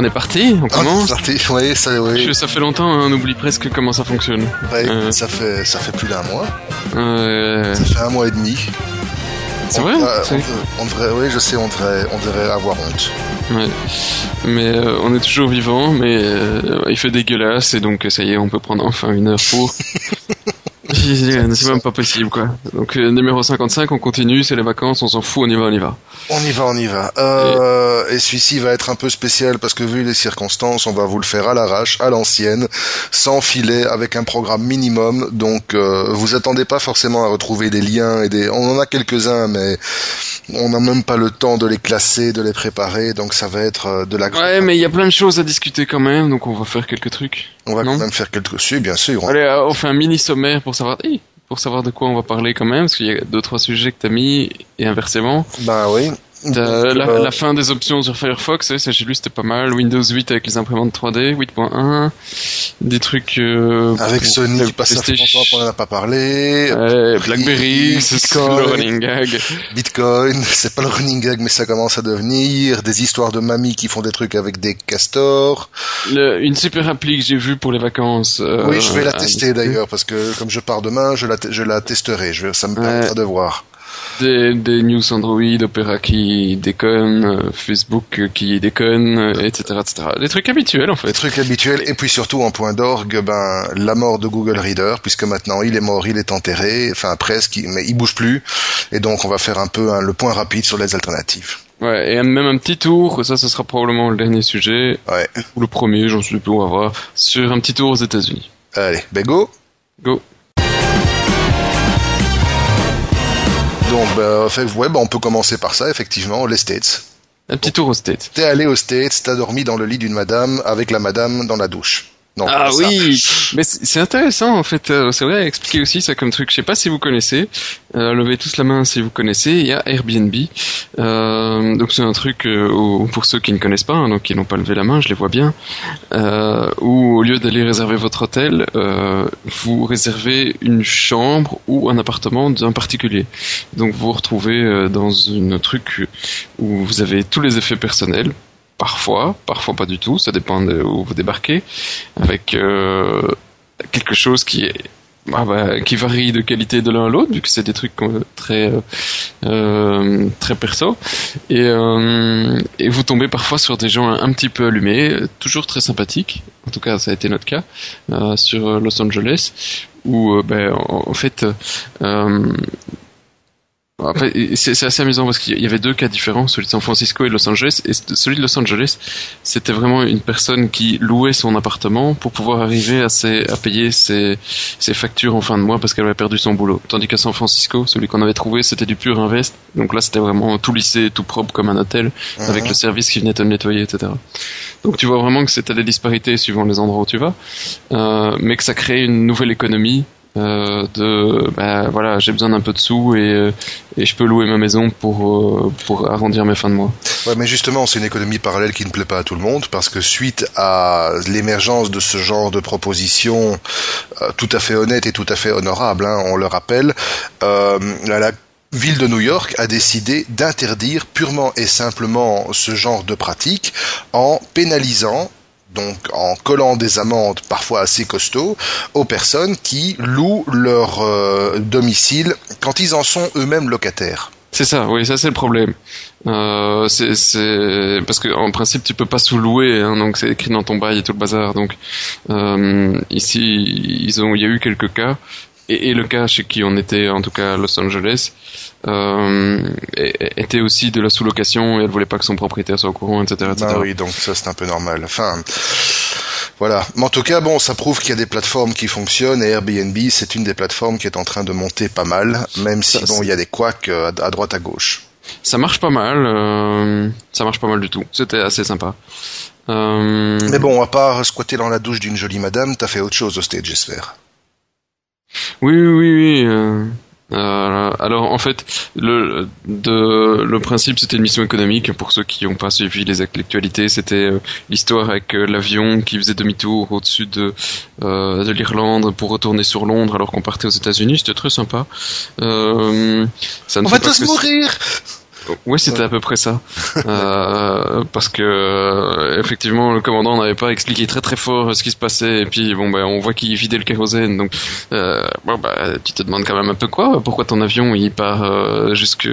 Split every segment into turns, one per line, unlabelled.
On est parti, on
Ah,
commence.
parti. Oui, ça, oui.
Je- Ça fait longtemps, hein, on oublie presque comment ça fonctionne.
Ouais,
Euh.
ça fait ça fait plus d'un mois.
Euh,
Ça fait un mois et demi.
c'est vrai
euh, on, devrait- on devrait, oui, je sais, on devrait, on devrait avoir honte.
ouais. Mais euh, on est toujours vivant, mais euh, il fait dégueulasse et donc ça y est, on peut prendre enfin une heure pour. c'est même pas possible quoi. Donc euh, numéro 55, on continue, c'est les vacances, on s'en fout, on y va, on y va.
On y va, on y va. Euh, et celui-ci va être un peu spécial parce que vu les circonstances, on va vous le faire à l'arrache, à l'ancienne, sans filet, avec un programme minimum. Donc, euh, vous attendez pas forcément à retrouver des liens et des. On en a quelques-uns, mais on n'a même pas le temps de les classer, de les préparer. Donc, ça va être euh, de la.
Ouais, mais il y a plein de choses à discuter quand même, donc on va faire quelques trucs.
On va
non.
quand même faire quelques. Si, bien sûr.
Allez, euh, on fait un mini sommaire pour pour savoir de quoi on va parler quand même, parce qu'il y a deux trois sujets que t'as mis et inversement.
Ben oui. Donc,
la,
euh,
la fin des options sur Firefox, ouais, ça j'ai lu, c'était pas mal. Windows 8 avec les imprimantes 3D, 8.1, des trucs euh,
Avec
pour-
Sony,
pour
pas ça fait
PlayStation.
longtemps qu'on n'en a pas parlé.
Ouais, BlackBerry, c'est
Bitcoin.
le running gag.
Bitcoin, c'est pas le running gag, mais ça commence à devenir des histoires de mamies qui font des trucs avec des castors.
Le- une super appli que j'ai vue pour les vacances. euh,
oui, je vais la
à
tester d'ailleurs parce que comme je pars demain, je la, je la testerai. Je vais, ça me permettra de voir.
Des, des news Android, Opera qui déconne, euh, Facebook qui déconne, euh, etc., etc. Des trucs habituels en fait.
trucs habituels et puis surtout en point d'orgue, ben la mort de Google Reader puisque maintenant il est mort, il est enterré, enfin presque, mais il bouge plus et donc on va faire un peu hein, le point rapide sur les alternatives.
Ouais, et même un petit tour, ça ce sera probablement le dernier sujet,
Ouais,
ou le premier, j'en suis plus, on va voir, sur un petit tour aux États-Unis.
allez, ben go.
Go.
Donc fait, ouais, ben, on peut commencer par ça effectivement, les States.
Un petit tour aux States.
T'es allé aux States, t'as dormi dans le lit d'une madame avec la madame dans la douche. Non,
Ah
ça.
oui, mais c'est intéressant en fait. euh, C'est vrai expliquer aussi ça comme truc. Je sais pas si vous connaissez. Euh, levez tous la main si vous connaissez. Il y a Airbnb. Euh, donc c'est un truc euh, où, pour ceux qui ne connaissent pas, hein, donc qui n'ont pas levé la main, je les vois bien. Euh, où au lieu d'aller réserver votre hôtel, euh, vous réservez une chambre ou un appartement d'un particulier. Donc vous vous retrouvez euh, dans un truc où vous avez tous les effets personnels. Parfois, parfois pas du tout, ça dépend de où vous débarquez. Avec euh, quelque chose qui est ah bah, qui varie de qualité de l'un à l'autre vu que c'est des trucs euh, très euh, euh, très perso. Et euh, et vous tombez parfois sur des gens un, petit peu allumés euh, toujours très sympathiques. En tout cas ça a été notre cas euh, sur Los Angeles où euh, ben, en, en fait euh, après, c'est assez amusant parce qu'il y avait deux cas différents, celui de San Francisco et de Los Angeles. Et celui de Los Angeles, c'était vraiment une personne qui louait son appartement pour pouvoir arriver à, ses, à payer ses, ses factures en fin de mois parce qu'elle avait perdu son boulot. Tandis qu'à San Francisco, celui qu'on avait trouvé, c'était du pur invest. Donc là, c'était vraiment tout lissé, tout propre comme un hôtel, avec
Mhm.
le service qui venait te nettoyer, etc. Donc tu vois vraiment que c'était des disparités suivant les endroits où tu vas, euh, mais que ça crée une nouvelle économie. Euh, de bah, voilà j'ai besoin d'un peu de sous et, euh, je peux louer ma maison pour euh, pour arrondir mes fins de mois.
Ouais, mais justement, c'est une économie parallèle qui ne plaît pas à tout le monde parce que suite à l'émergence de ce genre de propositions tout à fait honnêtes et tout à fait honorables, hein, on le rappelle, la, la ville de New York a décidé d'interdire purement et simplement ce genre de pratique en pénalisant donc en collant des amendes parfois assez costauds aux personnes qui louent leur euh, domicile quand ils en sont eux-mêmes locataires.
C'est ça, oui, ça c'est le problème. Euh, parce que en principe tu peux pas sous-louer, hein, donc c'est écrit dans ton bail et tout le bazar. Donc euh, ici ils ont, il y a eu quelques cas et, et le cas chez qui on était, en tout cas à Los Angeles, euh, était aussi de la sous-location et elle voulait pas que son propriétaire soit au courant, etc., etc.
Bah oui, donc ça c'est un peu normal. Enfin, voilà. Mais en tout cas, bon, ça prouve qu'il y a des plateformes qui fonctionnent et Airbnb, c'est une des plateformes qui est en train de monter pas mal, même si
Ça,
bon, il y a des couacs euh, à à droite à gauche.
Ça marche pas mal, euh, ça marche pas mal du tout. C'était assez sympa. Euh,
Mais bon, à part squatter dans la douche d'une jolie madame, t'as fait autre chose au stage, j'espère.
Oui, oui, oui. euh, euh, alors en fait, le, de, le principe c'était une mission économique. Pour ceux qui n'ont pas suivi les act- l'actualité, c'était euh, l'histoire avec l'avion qui faisait demi-tour au-dessus de, de l'Irlande pour retourner sur Londres alors qu'on partait aux États-Unis. C'était très sympa. Ça ne
On
fait
va tous mourir
Oui, c'était à peu près ça. euh, parce que euh, effectivement, le commandant n'avait pas expliqué très très fort ce qui se passait. Et puis bon, bah, on voit qu'il vidait le kérosène. Donc, euh, bon, bah, tu te demandes quand même un peu quoi? Pourquoi ton avion il part euh, jusque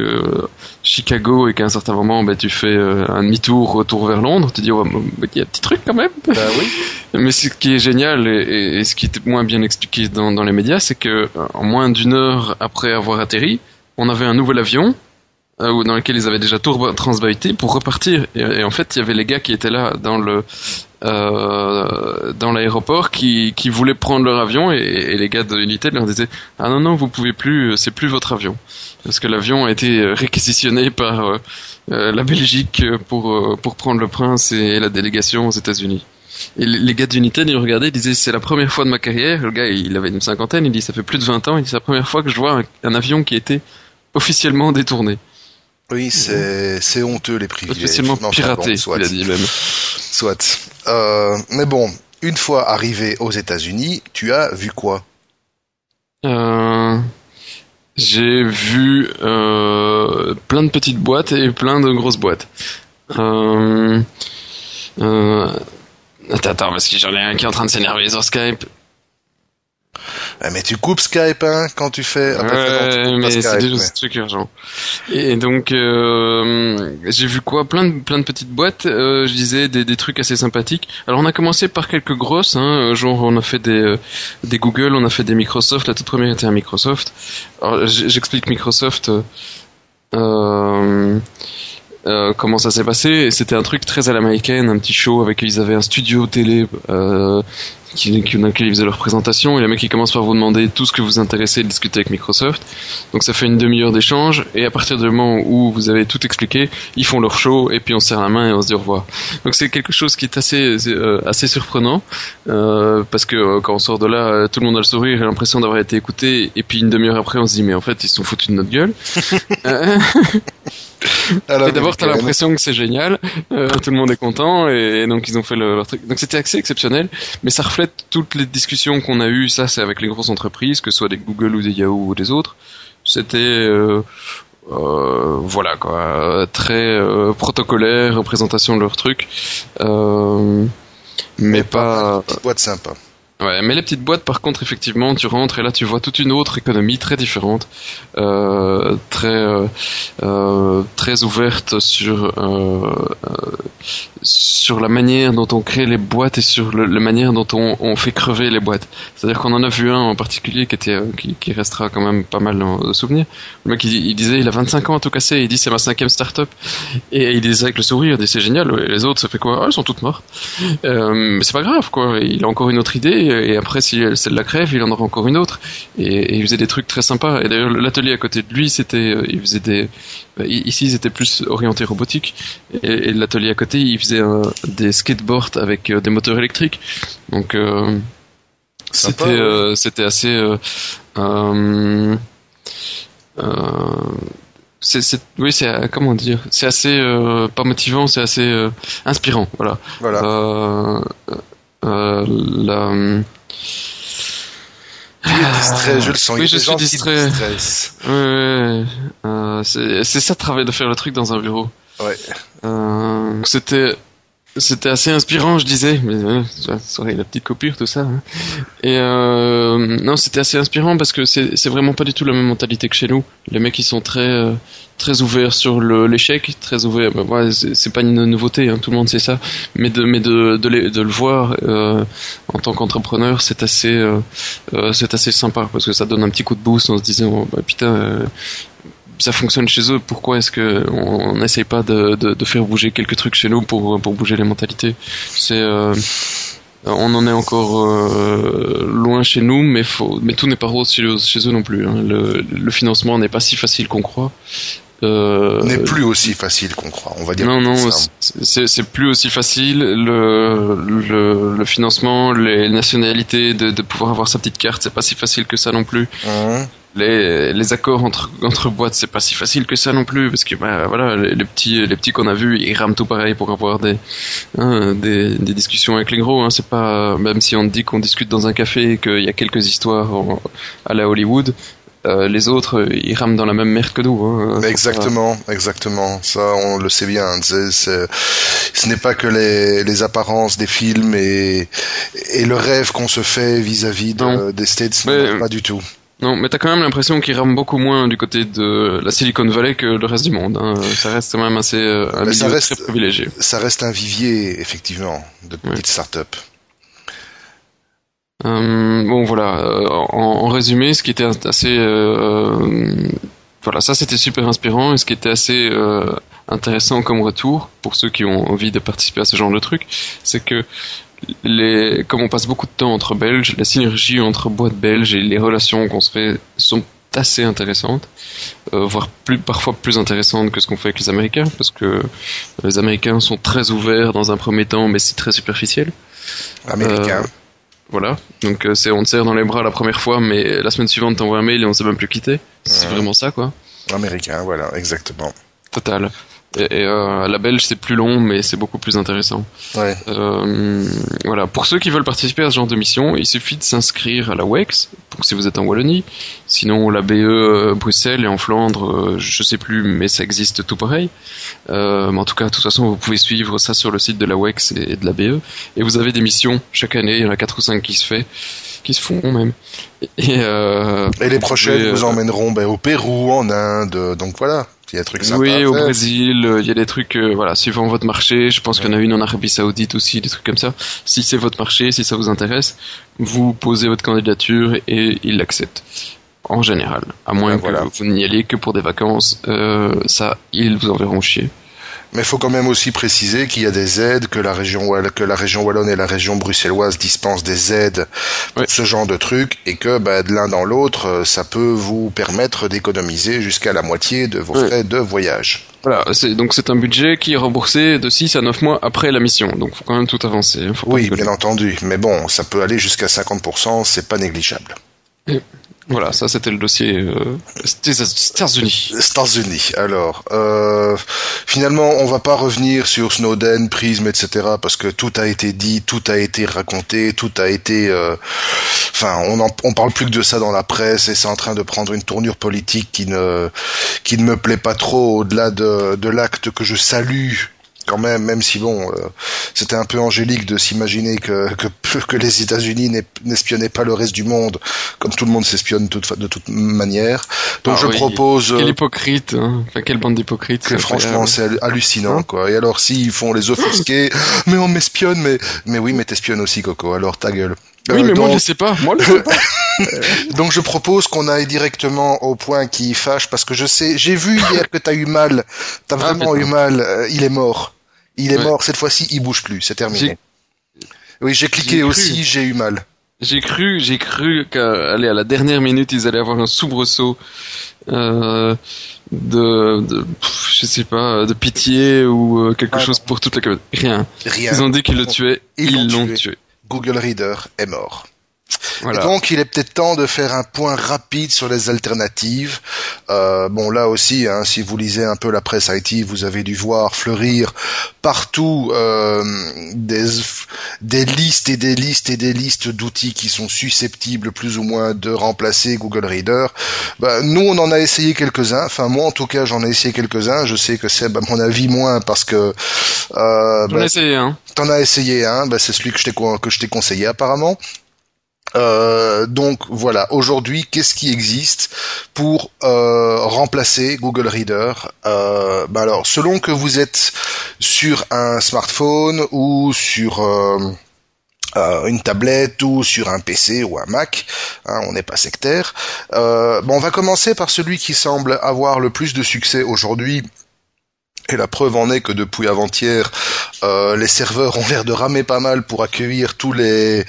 Chicago et qu'à un certain moment, bah, tu fais euh, un demi-tour, retour vers Londres? Tu dis, oh, bah, il y a un petit truc quand même.
Bah oui.
Mais ce qui est génial et, et, ce qui est moins bien expliqué dans, dans les médias, c'est que en moins d'une heure après avoir atterri, on avait un nouvel avion euh, dans lequel ils avaient déjà tout transbyté pour repartir. Et, en fait, il y avait les gars qui étaient là dans le euh, dans l'aéroport qui, qui voulaient prendre leur avion et, les gars de United leur disaient ah non non vous pouvez plus c'est plus votre avion parce que l'avion a été réquisitionné par euh, la Belgique pour pour prendre le prince et la délégation aux États-Unis. Et les gars d'United, ils regardaient, ils disaient c'est la première fois de ma carrière. Le gars, il avait une cinquantaine, il dit ça fait plus de 20 ans, il dit c'est la première fois que je vois un, un avion qui a été officiellement détourné.
Oui, c'est c'est honteux les privilèges.
Officiellement piraté, bon, soit. il a dit même.
Soit. Euh, mais bon, une fois arrivé aux États-Unis, tu as vu quoi?
Euh, J'ai vu euh, plein de petites boîtes et plein de grosses boîtes. Attends, attends, parce que j'en ai un qui est en train de s'énerver sur Skype.
Mais tu coupes Skype hein, quand tu fais.
Après, ouais, mais c'est déjà mais... truc urgent. Et donc euh, j'ai vu quoi, plein de plein de petites boîtes. Euh, je disais des, des trucs assez sympathiques. Alors on a commencé par quelques grosses, hein, genre on a fait des euh, des Google, on a fait des Microsoft. La toute première était un Microsoft. Alors j'explique Microsoft. Euh, euh, comment ça s'est passé? C'était un truc très à l'américaine, un petit show avec ils avaient un studio télé euh, qui, qui, dans lequel ils faisaient leur présentation et les mecs qui commencent par vous demander tout ce que vous intéressez de discuter avec Microsoft. Donc ça fait une demi-heure d'échange et à partir du moment où vous avez tout expliqué, ils font leur show et puis on se serre la main et on se dit au revoir. Donc c'est quelque chose qui est assez euh, assez surprenant euh, parce que euh, quand on sort de là, tout le monde a le sourire et l'impression d'avoir été écouté et puis une demi-heure après on se dit mais en fait ils se sont foutus de notre gueule. Alors, et d'abord, t'as l'impression que c'est génial, euh, tout le monde est content, et, et donc ils ont fait le, leur truc. Donc c'était assez exceptionnel, mais ça reflète toutes les discussions qu'on a eues. Ça, c'est avec les grosses entreprises, que ce soit des Google ou des Yahoo ou des autres. C'était euh, euh, voilà quoi, très euh, protocolaire, représentation de leur truc, euh, mais, pas.
Petite boîte sympa.
Ouais, mais les petites boîtes, par contre, effectivement, tu rentres et là, tu vois toute une autre économie très différente, euh, très euh, très ouverte sur euh, sur la manière dont on crée les boîtes et sur le, la manière dont on, on fait crever les boîtes. C'est-à-dire qu'on en a vu un en particulier qui était qui, qui restera quand même pas mal de souvenirs. Le mec, il, disait, il a 25 ans à tout casser, il dit c'est ma cinquième start-up et il disait avec le sourire, il dit c'est génial. Les autres, ça fait quoi? Ah, elles sont toutes mortes. Euh, mais c'est pas grave, quoi. Il a encore une autre idée et après si c'est de la crève il en aura encore une autre. Et, et il faisait des trucs très sympas. Et d'ailleurs l'atelier à côté de lui c'était il faisait des ici ils étaient plus orientés robotique et, et l'atelier à côté il faisait euh, des skateboards avec euh, des moteurs électriques. Donc euh, c'était euh, c'était assez c'est oui c'est comment dire c'est assez pas motivant c'est assez inspirant. Voilà.
Voilà.
Euh, la...
Tu es distrait, je le sens.
Oui, je suis distrait. Ouais, euh, c'est ça de travail de faire le truc dans un bureau.
Ouais.
Euh, c'était c'était assez inspirant, je disais, mais euh, la petite coupure, tout ça. Hein. Et euh, non, c'était assez inspirant parce que c'est c'est vraiment pas du tout la même mentalité que chez nous. Les mecs, ils sont très euh, très ouverts sur l'échec, très ouverts. Ben, ouais, c'est pas une nouveauté, hein, tout le monde sait ça. Mais de mais de de, les, de le voir euh, en tant qu'entrepreneur, c'est assez euh, euh, c'est assez sympa parce que ça donne un petit coup de boost en se disant oh, bah, putain ça fonctionne chez eux, pourquoi est-ce que on n'essaye pas de, de, de, faire bouger quelques trucs chez nous pour, pour bouger les mentalités? C'est euh, on en est encore euh, loin chez nous, mais faut, mais tout n'est pas rose chez, chez eux non plus. Hein. Le, le, financement n'est pas si facile qu'on croit.
Euh, n'est plus aussi facile qu'on croit, on va dire.
Non, non, c'est plus aussi facile. Le, le, le, financement, les nationalités, de, de pouvoir avoir sa petite carte, c'est pas si facile que ça non plus.
Mmh
les, les accords entre, entre boîtes, c'est pas si facile que ça non plus, parce que bah, voilà, les, les petits, les petits qu'on a vus, ils rament tout pareil pour avoir des, hein, des, des, discussions avec les gros. Hein. C'est pas, même si on dit qu'on discute dans un café et qu'il y a quelques histoires en, à la Hollywood, euh, les autres, ils rament dans la même merde que nous. Hein.
exactement, exactement. Ça, on le sait bien. ce n'est pas que les, les, apparences des films et, et le rêve qu'on se fait vis-à-vis des States, pas du tout.
Non, mais t'as quand même l'impression qu'ils rament beaucoup moins du côté de la Silicon Valley que le reste du monde. Hein. Ça reste quand même assez euh, un milieu reste, très privilégié.
Ça reste un vivier, effectivement, de petites startups.
Euh, bon voilà, euh, en, résumé, ce qui était assez, euh, voilà, ça c'était super inspirant et ce qui était assez intéressant comme retour pour ceux qui ont envie de participer à ce genre de truc, c'est que les, comme on passe beaucoup de temps entre Belges, la synergie entre boîtes belges et les relations qu'on se fait sont assez intéressantes, voire plus, parfois plus intéressantes que ce qu'on fait avec les Américains, parce que les Américains sont très ouverts dans un premier temps, mais c'est très superficiel.
Américains.
Voilà. Donc euh, c'est on te serre dans les bras la première fois, mais la semaine suivante t'envoies un mail et on s'est même plus quitté. C'est vraiment ça, quoi.
Américain, voilà, exactement.
Total. Et, euh, la belge c'est plus long mais c'est beaucoup plus intéressant.
Ouais.
Euh, voilà. Pour ceux qui veulent participer à ce genre de mission, il suffit de s'inscrire à la WEX, pour si vous êtes en Wallonie. Sinon la BE euh, Bruxelles et en Flandre, euh, je sais plus, mais ça existe tout pareil. Euh, mais en tout cas, de toute façon, vous pouvez suivre ça sur le site de la WEX et de la BE. Et vous avez des missions chaque année. Il y en a quatre ou cinq qui se fait, qui se font même.
Et, euh, et les prochaines vous emmèneront ben, au Pérou, en Inde. Donc voilà. Il y a des trucs sympas
Oui, au Brésil, il y a des trucs, euh, voilà, suivant votre marché. Je pense qu'il y en a une en Arabie Saoudite aussi, des trucs comme ça. Si c'est votre marché, si ça vous intéresse, vous posez votre candidature et ils l'acceptent. En général, à moins que vous n'y alliez que pour des vacances, euh, ça, ils vous enverront chier.
Mais il faut quand même aussi préciser qu'il y a des aides, que la région que la région wallonne et la région bruxelloise dispensent des aides pour ce genre de trucs, et que bah, de l'un dans l'autre, euh, ça peut vous permettre d'économiser jusqu'à la moitié de vos frais de voyage.
Voilà, donc c'est un budget qui est remboursé de 6 à 9 mois après la mission, donc faut quand même tout avancer. Hein,
oui, bien entendu, mais bon, ça peut aller jusqu'à 50%, c'est pas négligeable.
Voilà, ça c'était le dossier euh, États-Unis.
États-Unis. Alors, euh, finalement, on va pas revenir sur Snowden, Prism, etc. parce que tout a été dit, tout a été raconté, tout a été. Euh, enfin, on en, on parle plus que de ça dans la presse et c'est en train de prendre une tournure politique qui ne qui ne me plaît pas trop au-delà de, de l'acte que je salue quand même, même si bon, euh, c'était un peu angélique de s'imaginer que, que, que les États-Unis n'espionnaient pas le reste du monde, comme tout le monde s'espionne de toute manière. Donc ah je propose.
Quel euh, hypocrite, hein. enfin, quelle bande d'hypocrites.
franchement, c'est hallucinant, quoi. Et alors, s'ils font les offusqués, mais on m'espionne, mais, mais oui, mais t'espionnes aussi, Coco. Alors, ta gueule.
Oui, mais moi je sais pas. Moi je sais pas.
donc je propose qu'on aille directement au point qui fâche parce que je sais, j'ai vu hier que t'as eu mal, t'as ah, vraiment eu mal. Euh, il est mort. Il est mort, cette fois-ci, il bouge plus, c'est terminé. Oui, j'ai cliqué aussi, j'ai eu mal.
J'ai cru, j'ai cru qu'à à la dernière minute, ils allaient avoir un soubresaut euh, de, de, je sais pas, de pitié ou euh, quelque ah chose pour toute la communauté. Rien.
Rien.
Ils ont dit qu'ils le tuaient, ils l'ont tué.
Google Reader est mort. Et donc, il est peut-être temps de faire un point rapide sur les alternatives. Euh, bon, là aussi, hein, si vous lisez un peu la presse IT, vous avez dû voir fleurir partout euh, des, des listes et des listes et des listes d'outils qui sont susceptibles plus ou moins de remplacer Google Reader. Bah, nous, on en a essayé quelques-uns. Enfin, moi, en tout cas, j'en ai essayé quelques-uns. Je sais que c'est, mon avis, moins parce que...
Euh, J'en ai bah, essayé un.
T'en as essayé un. Bah, c'est celui que je t'ai que je t'ai conseillé apparemment. Euh, donc voilà, aujourd'hui, qu'est-ce qui existe pour euh, remplacer Google Reader? Euh, bah Alors, selon que vous êtes sur un smartphone ou sur une tablette ou sur un PC ou un Mac, hein, on n'est pas sectaire. bon, on va commencer par celui qui semble avoir le plus de succès aujourd'hui et la preuve en est que depuis avant-hier, euh, les serveurs ont l'air de ramer pas mal pour accueillir tous les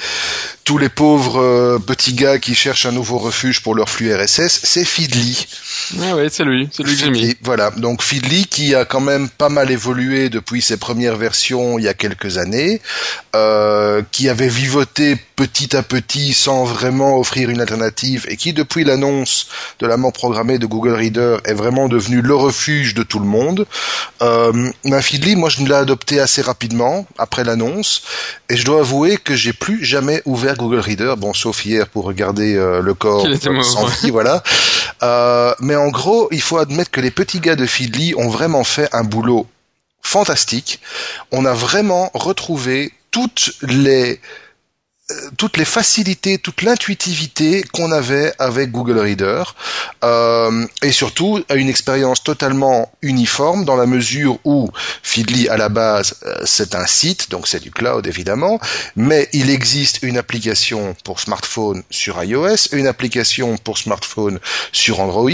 tous les pauvres euh, petits gars qui cherchent un nouveau refuge pour leur flux RSS. C'est Feedly.
Ah ouais, c'est lui, c'est lui que j'ai mis.
Voilà, donc Feedly qui a quand même pas mal évolué depuis ses premières versions il y a quelques années, euh, qui avait vivoté petit à petit sans vraiment offrir une alternative et qui depuis l'annonce de la mort programmée de Google Reader est vraiment devenu le refuge de tout le monde. Euh, Feedly, moi je l'ai adopté assez rapidement après l'annonce et je dois avouer que j'ai plus jamais ouvert Google Reader, bon sauf hier pour regarder euh, le corps sans vie, voilà. Euh, mais en gros, il faut admettre que les petits gars de Feedly ont vraiment fait un boulot fantastique. On a vraiment retrouvé toutes les toutes les facilités, toute l'intuitivité qu'on avait avec Google Reader, euh, et surtout à une expérience totalement uniforme dans la mesure où Feedly à la base euh, c'est un site, donc c'est du cloud évidemment, mais il existe une application pour smartphone sur iOS, une application pour smartphone sur Android.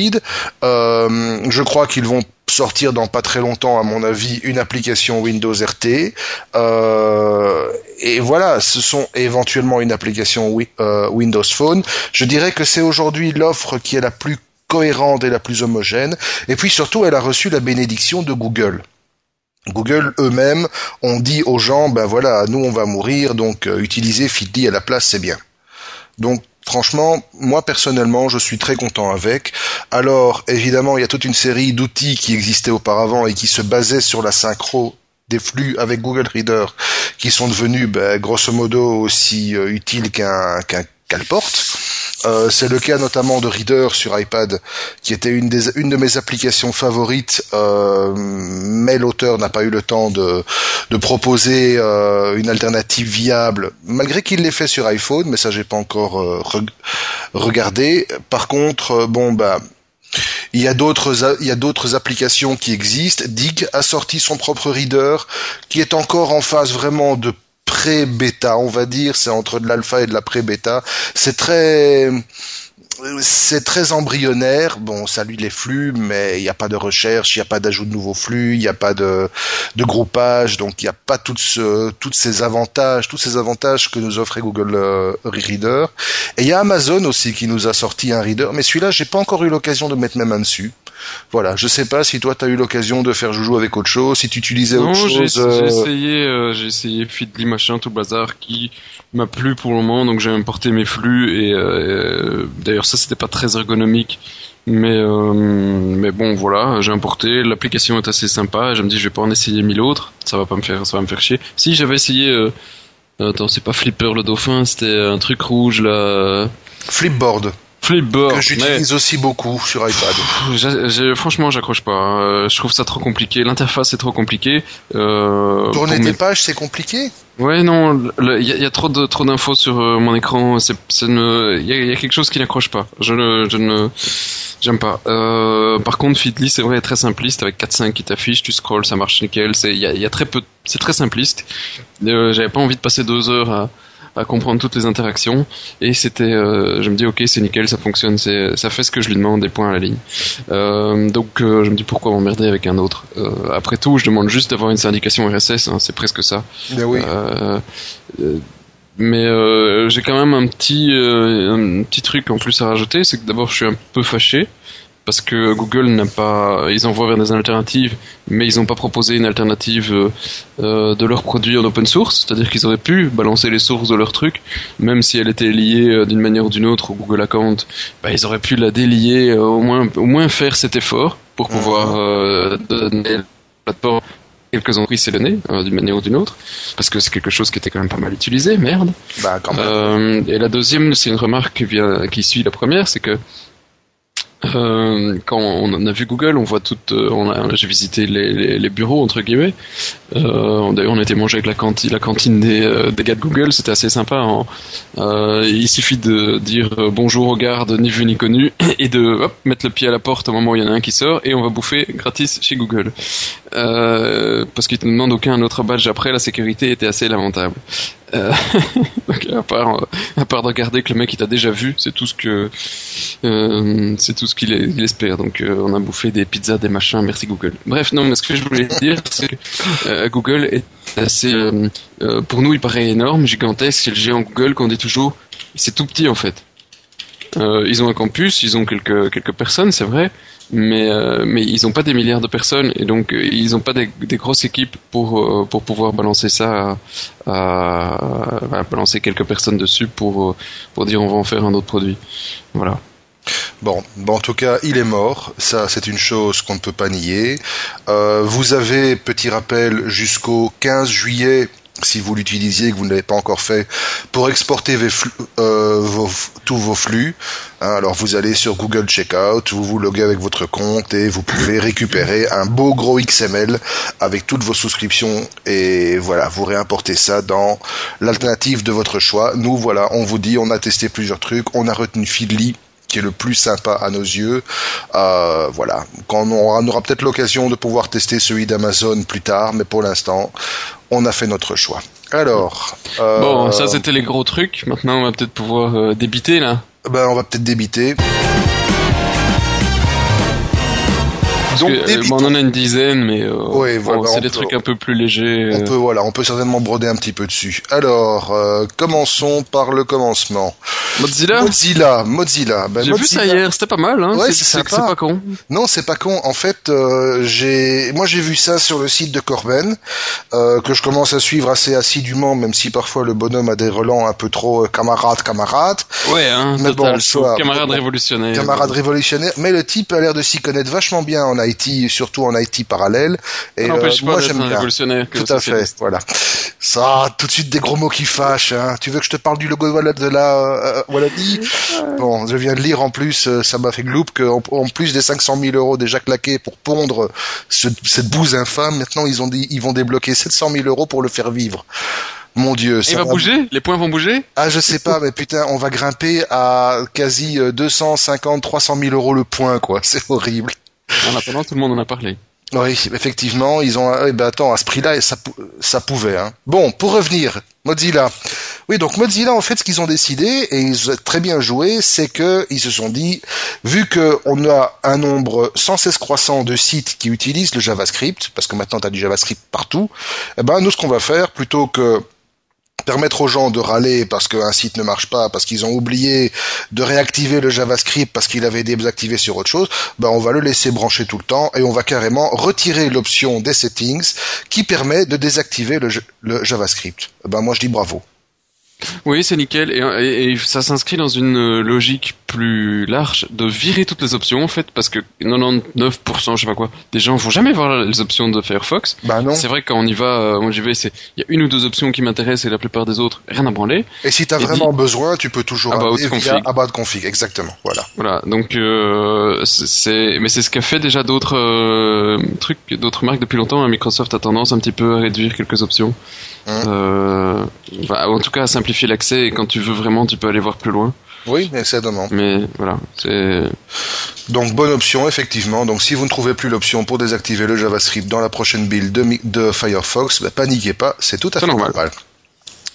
je crois qu'ils vont sortir dans pas très longtemps, à mon avis, une application Windows RT. Euh, et voilà, ce sont éventuellement une application euh, Windows Phone. Je dirais que c'est aujourd'hui l'offre qui est la plus cohérente et la plus homogène. Et puis surtout, elle a reçu la bénédiction de Google. Google eux-mêmes ont dit aux gens, ben voilà, nous on va mourir, donc euh, utiliser Fitly à la place, c'est bien. Donc franchement, moi personnellement, je suis très content avec. Alors, évidemment, il y a toute une série d'outils qui existaient auparavant et qui se basaient sur la synchro des flux avec Google Reader, qui sont devenus, ben, grosso modo, aussi euh, utiles qu'un qu'un porte. Euh, c'est le cas notamment de Reader sur iPad, qui était une, des, une de mes applications favorites, euh, mais l'auteur n'a pas eu le temps de, de proposer euh, une alternative viable, malgré qu'il l'ait fait sur iPhone, mais ça j'ai pas encore regardé. Par contre, bon bah il y a d'autres il y a d'autres applications qui existent. Dig a sorti son propre reader qui est encore en phase vraiment de pré-bêta, on va dire, c'est entre de l'alpha et de la pré-bêta. C'est très c'est très embryonnaire. Bon, ça lui les flux, mais il n'y a pas de recherche, il n'y a pas d'ajout de nouveaux flux, il n'y a pas de, groupage, donc il n'y a pas toutes ce, toutes ces avantages, tous ces avantages que nous offrait Google euh, Reader. Et il y a Amazon aussi qui nous a sorti un reader, mais celui-là, j'ai pas encore eu l'occasion de mettre mes mains dessus. Voilà, je sais pas si toi tu as eu l'occasion de faire joujou avec autre chose, si tu utilisais autre chose.
Non, j'ai euh, essayé, euh, j'ai essayé Feedly machin tout bazar qui m'a plu pour le moment, donc j'ai importé mes flux et euh, d'ailleurs ça c'était pas très ergonomique. Mais euh, mais bon voilà, j'ai importé, l'application est assez sympa, je me dis je vais pas en essayer mille autres, ça va pas me faire ça va me faire chier. Si j'avais essayé euh, attends, c'est pas Flipper le dauphin, c'était un truc rouge là
Flipboard.
Flipboard.
Que j'utilise aussi beaucoup sur iPad.
franchement, j'accroche pas. Hein. je trouve ça trop compliqué. L'interface est trop compliquée.
Euh, Tourner des pages, c'est compliqué?
Ouais, non, il y, a trop de trop d'infos sur euh, mon écran. C'est, il y, a, quelque chose qui n'accroche pas. Je ne, je ne, j'aime pas. Euh, par contre, Fitly, c'est vrai, est très simpliste avec 4-5 qui t'affichent, tu scrolls, ça marche nickel. C'est, il y a, y a, très peu, c'est très simpliste. J'avais pas envie de passer deux heures à à comprendre toutes les interactions. Et c'était je me dis ok c'est nickel ça fonctionne c'est ça fait ce que je lui demande des points à la ligne. Euh, donc je me dis pourquoi m'emmerder avec un autre? Euh, après tout je demande juste d'avoir une syndication RSS hein, c'est presque ça.
Mais oui.
mais j'ai quand même un petit un petit truc en plus à rajouter c'est que d'abord je suis un peu fâché parce que Google n'a pas, ils envoient vers des alternatives, mais ils n'ont pas proposé une alternative euh, euh, de leurs produits en open source, c'est-à-dire qu'ils auraient pu balancer les sources de leurs trucs, même si elle était liée euh, d'une manière ou d'une autre au Google Account, bah, ils auraient pu la délier, au moins, au moins faire cet effort pour pouvoir donner la plateforme quelques entreprises c'est le nez, d'une manière ou d'une autre, parce que c'est quelque chose qui était quand même pas mal utilisé, merde.
Bah, quand même.
et la deuxième, c'est une remarque qui, vient, qui suit la première, c'est que euh, quand on a vu Google, on voit tout. Euh, j'ai visité les, les, les, bureaux entre guillemets. Euh, D'ailleurs, on était mangé avec la cantine, la cantine des, euh, des gars de Google. C'était assez sympa. Hein. Euh, il suffit de dire bonjour aux gardes, ni vu ni connu, et de hop, mettre le pied à la porte au moment où il y en a un qui sort, et on va bouffer gratis chez Google. parce qu'ils ne demandent aucun autre badge après. La sécurité était assez lamentable. Euh, à part, à part de regarder que le mec il t'a déjà vu, c'est tout ce que euh, c'est tout ce qu'il espère. Donc euh, on a bouffé des pizzas, des machins, merci Google. Bref, non, mais ce que je voulais dire, c'est que Google est assez, pour nous il paraît énorme, gigantesque, c'est le géant Google qu'on dit toujours, c'est tout petit en fait. Ils ont un campus, ils ont quelques quelques personnes, c'est vrai, mais euh, mais ils n'ont pas des milliards de personnes et donc euh, ils n'ont pas des, des, grosses équipes pour euh, pour pouvoir balancer ça balancer quelques personnes dessus pour pour dire on va en faire un autre produit voilà
Bon, bon, en tout cas, il est mort. Ça, c'est une chose qu'on ne peut pas nier. Euh, vous avez, petit rappel, jusqu'au 15 juillet si vous l'utilisiez et que vous ne l'avez pas encore fait, pour exporter euh, tous vos flux. Hein, alors vous allez sur Google Checkout, vous vous loguez avec votre compte et vous pouvez récupérer un beau gros XML avec toutes vos souscriptions et voilà, vous réimportez ça dans l'alternative de votre choix. Nous voilà, on vous dit, on a testé plusieurs trucs, on a retenu Feedly qui est le plus sympa à nos yeux. Euh, voilà, quand on aura, peut-être l'occasion de pouvoir tester celui d'Amazon plus tard, mais pour l'instant, on a fait notre choix. Alors.
Euh, bon, ça c'était les gros trucs. Maintenant, on va peut-être pouvoir euh, débiter là.
Ben, on va peut-être débiter.
Donc, euh, on en a une dizaine, mais euh, c'est des trucs un peu plus légers.
On euh. peut, voilà, on peut certainement broder un petit peu dessus. Alors, commençons par le commencement.
Mozilla.
Mozilla, Mozilla.
Ben, j'ai vu ça hier, c'était pas mal. Hein.
Ouais, c'est
pas con.
Non, c'est pas con. En fait, j'ai, moi j'ai vu ça sur le site de Corben, que je commence à suivre assez assidûment, même si parfois le bonhomme a des relents un peu trop camarade, camarade.
Ouais, hein, mais bon, soit, camarade révolutionnaire.
Camarade révolutionnaire. Mais le type a l'air de s'y connaître vachement bien en IT, surtout en IT parallèle.
Et euh, moi j'aime bien.
Tout à fait, voilà. Ça, tout de suite des gros mots qui fâchent. Hein. Tu veux que je te parle du logo de la euh, Walladi Bon, je viens de lire en plus, euh, ça m'a fait gloup qu'en en plus des 500 000 euros déjà claqués pour pondre cette bouse infâme, maintenant ils ont dit ils vont débloquer 700 000 euros pour le faire vivre. Mon Dieu,
ça Il va, bouger? Les points vont bouger?
Ah, je sais pas, mais putain, on va grimper à quasi 250, 300 000 euros le point, quoi. C'est horrible.
En attendant, tout le monde en a parlé.
Oui, effectivement, ils ont. Eh ben attends, à ce prix-là, ça, ça pouvait. Hein. Bon, pour revenir, Mozilla. Oui, donc Mozilla, en fait, ce qu'ils ont décidé et ils ont très bien joué, c'est que ils se sont dit, vu que on a un nombre sans cesse croissant de sites qui utilisent le JavaScript, parce que maintenant tu as du JavaScript partout, eh ben nous, ce qu'on va faire, plutôt que permettre aux gens de râler parce qu'un site ne marche pas, parce qu'ils ont oublié de réactiver le JavaScript parce qu'il avait désactivé sur autre chose, ben on va le laisser brancher tout le temps et on va carrément retirer l'option des settings qui permet de désactiver le, JavaScript. Ben moi je dis bravo.
Oui, c'est nickel. Et, ça s'inscrit dans une euh, logique plus large de virer toutes les options, en fait, parce que 99%, je sais pas quoi, des gens vont jamais voir les options de Firefox.
Bah non.
C'est vrai, quand on y va, moi j'y vais, c'est, il y a une ou deux options qui m'intéressent et la plupart des autres, rien à branler.
Et si t'as vraiment besoin, tu peux toujours
about config.
about config, exactement. Voilà.
Voilà. Donc, euh, c'est, mais c'est ce qu'a fait déjà d'autres euh, trucs, d'autres marques depuis longtemps. Hein. Microsoft a tendance un petit peu à réduire quelques options. Euh, en tout cas, à simplifier l'accès et quand tu veux vraiment, tu peux aller voir plus loin.
Oui, exactement.
Mais voilà, c'est.
Donc bonne option effectivement. Donc si vous ne trouvez plus l'option pour désactiver le JavaScript dans la prochaine build de, Firefox, bah, paniquez pas, c'est tout à fait normal.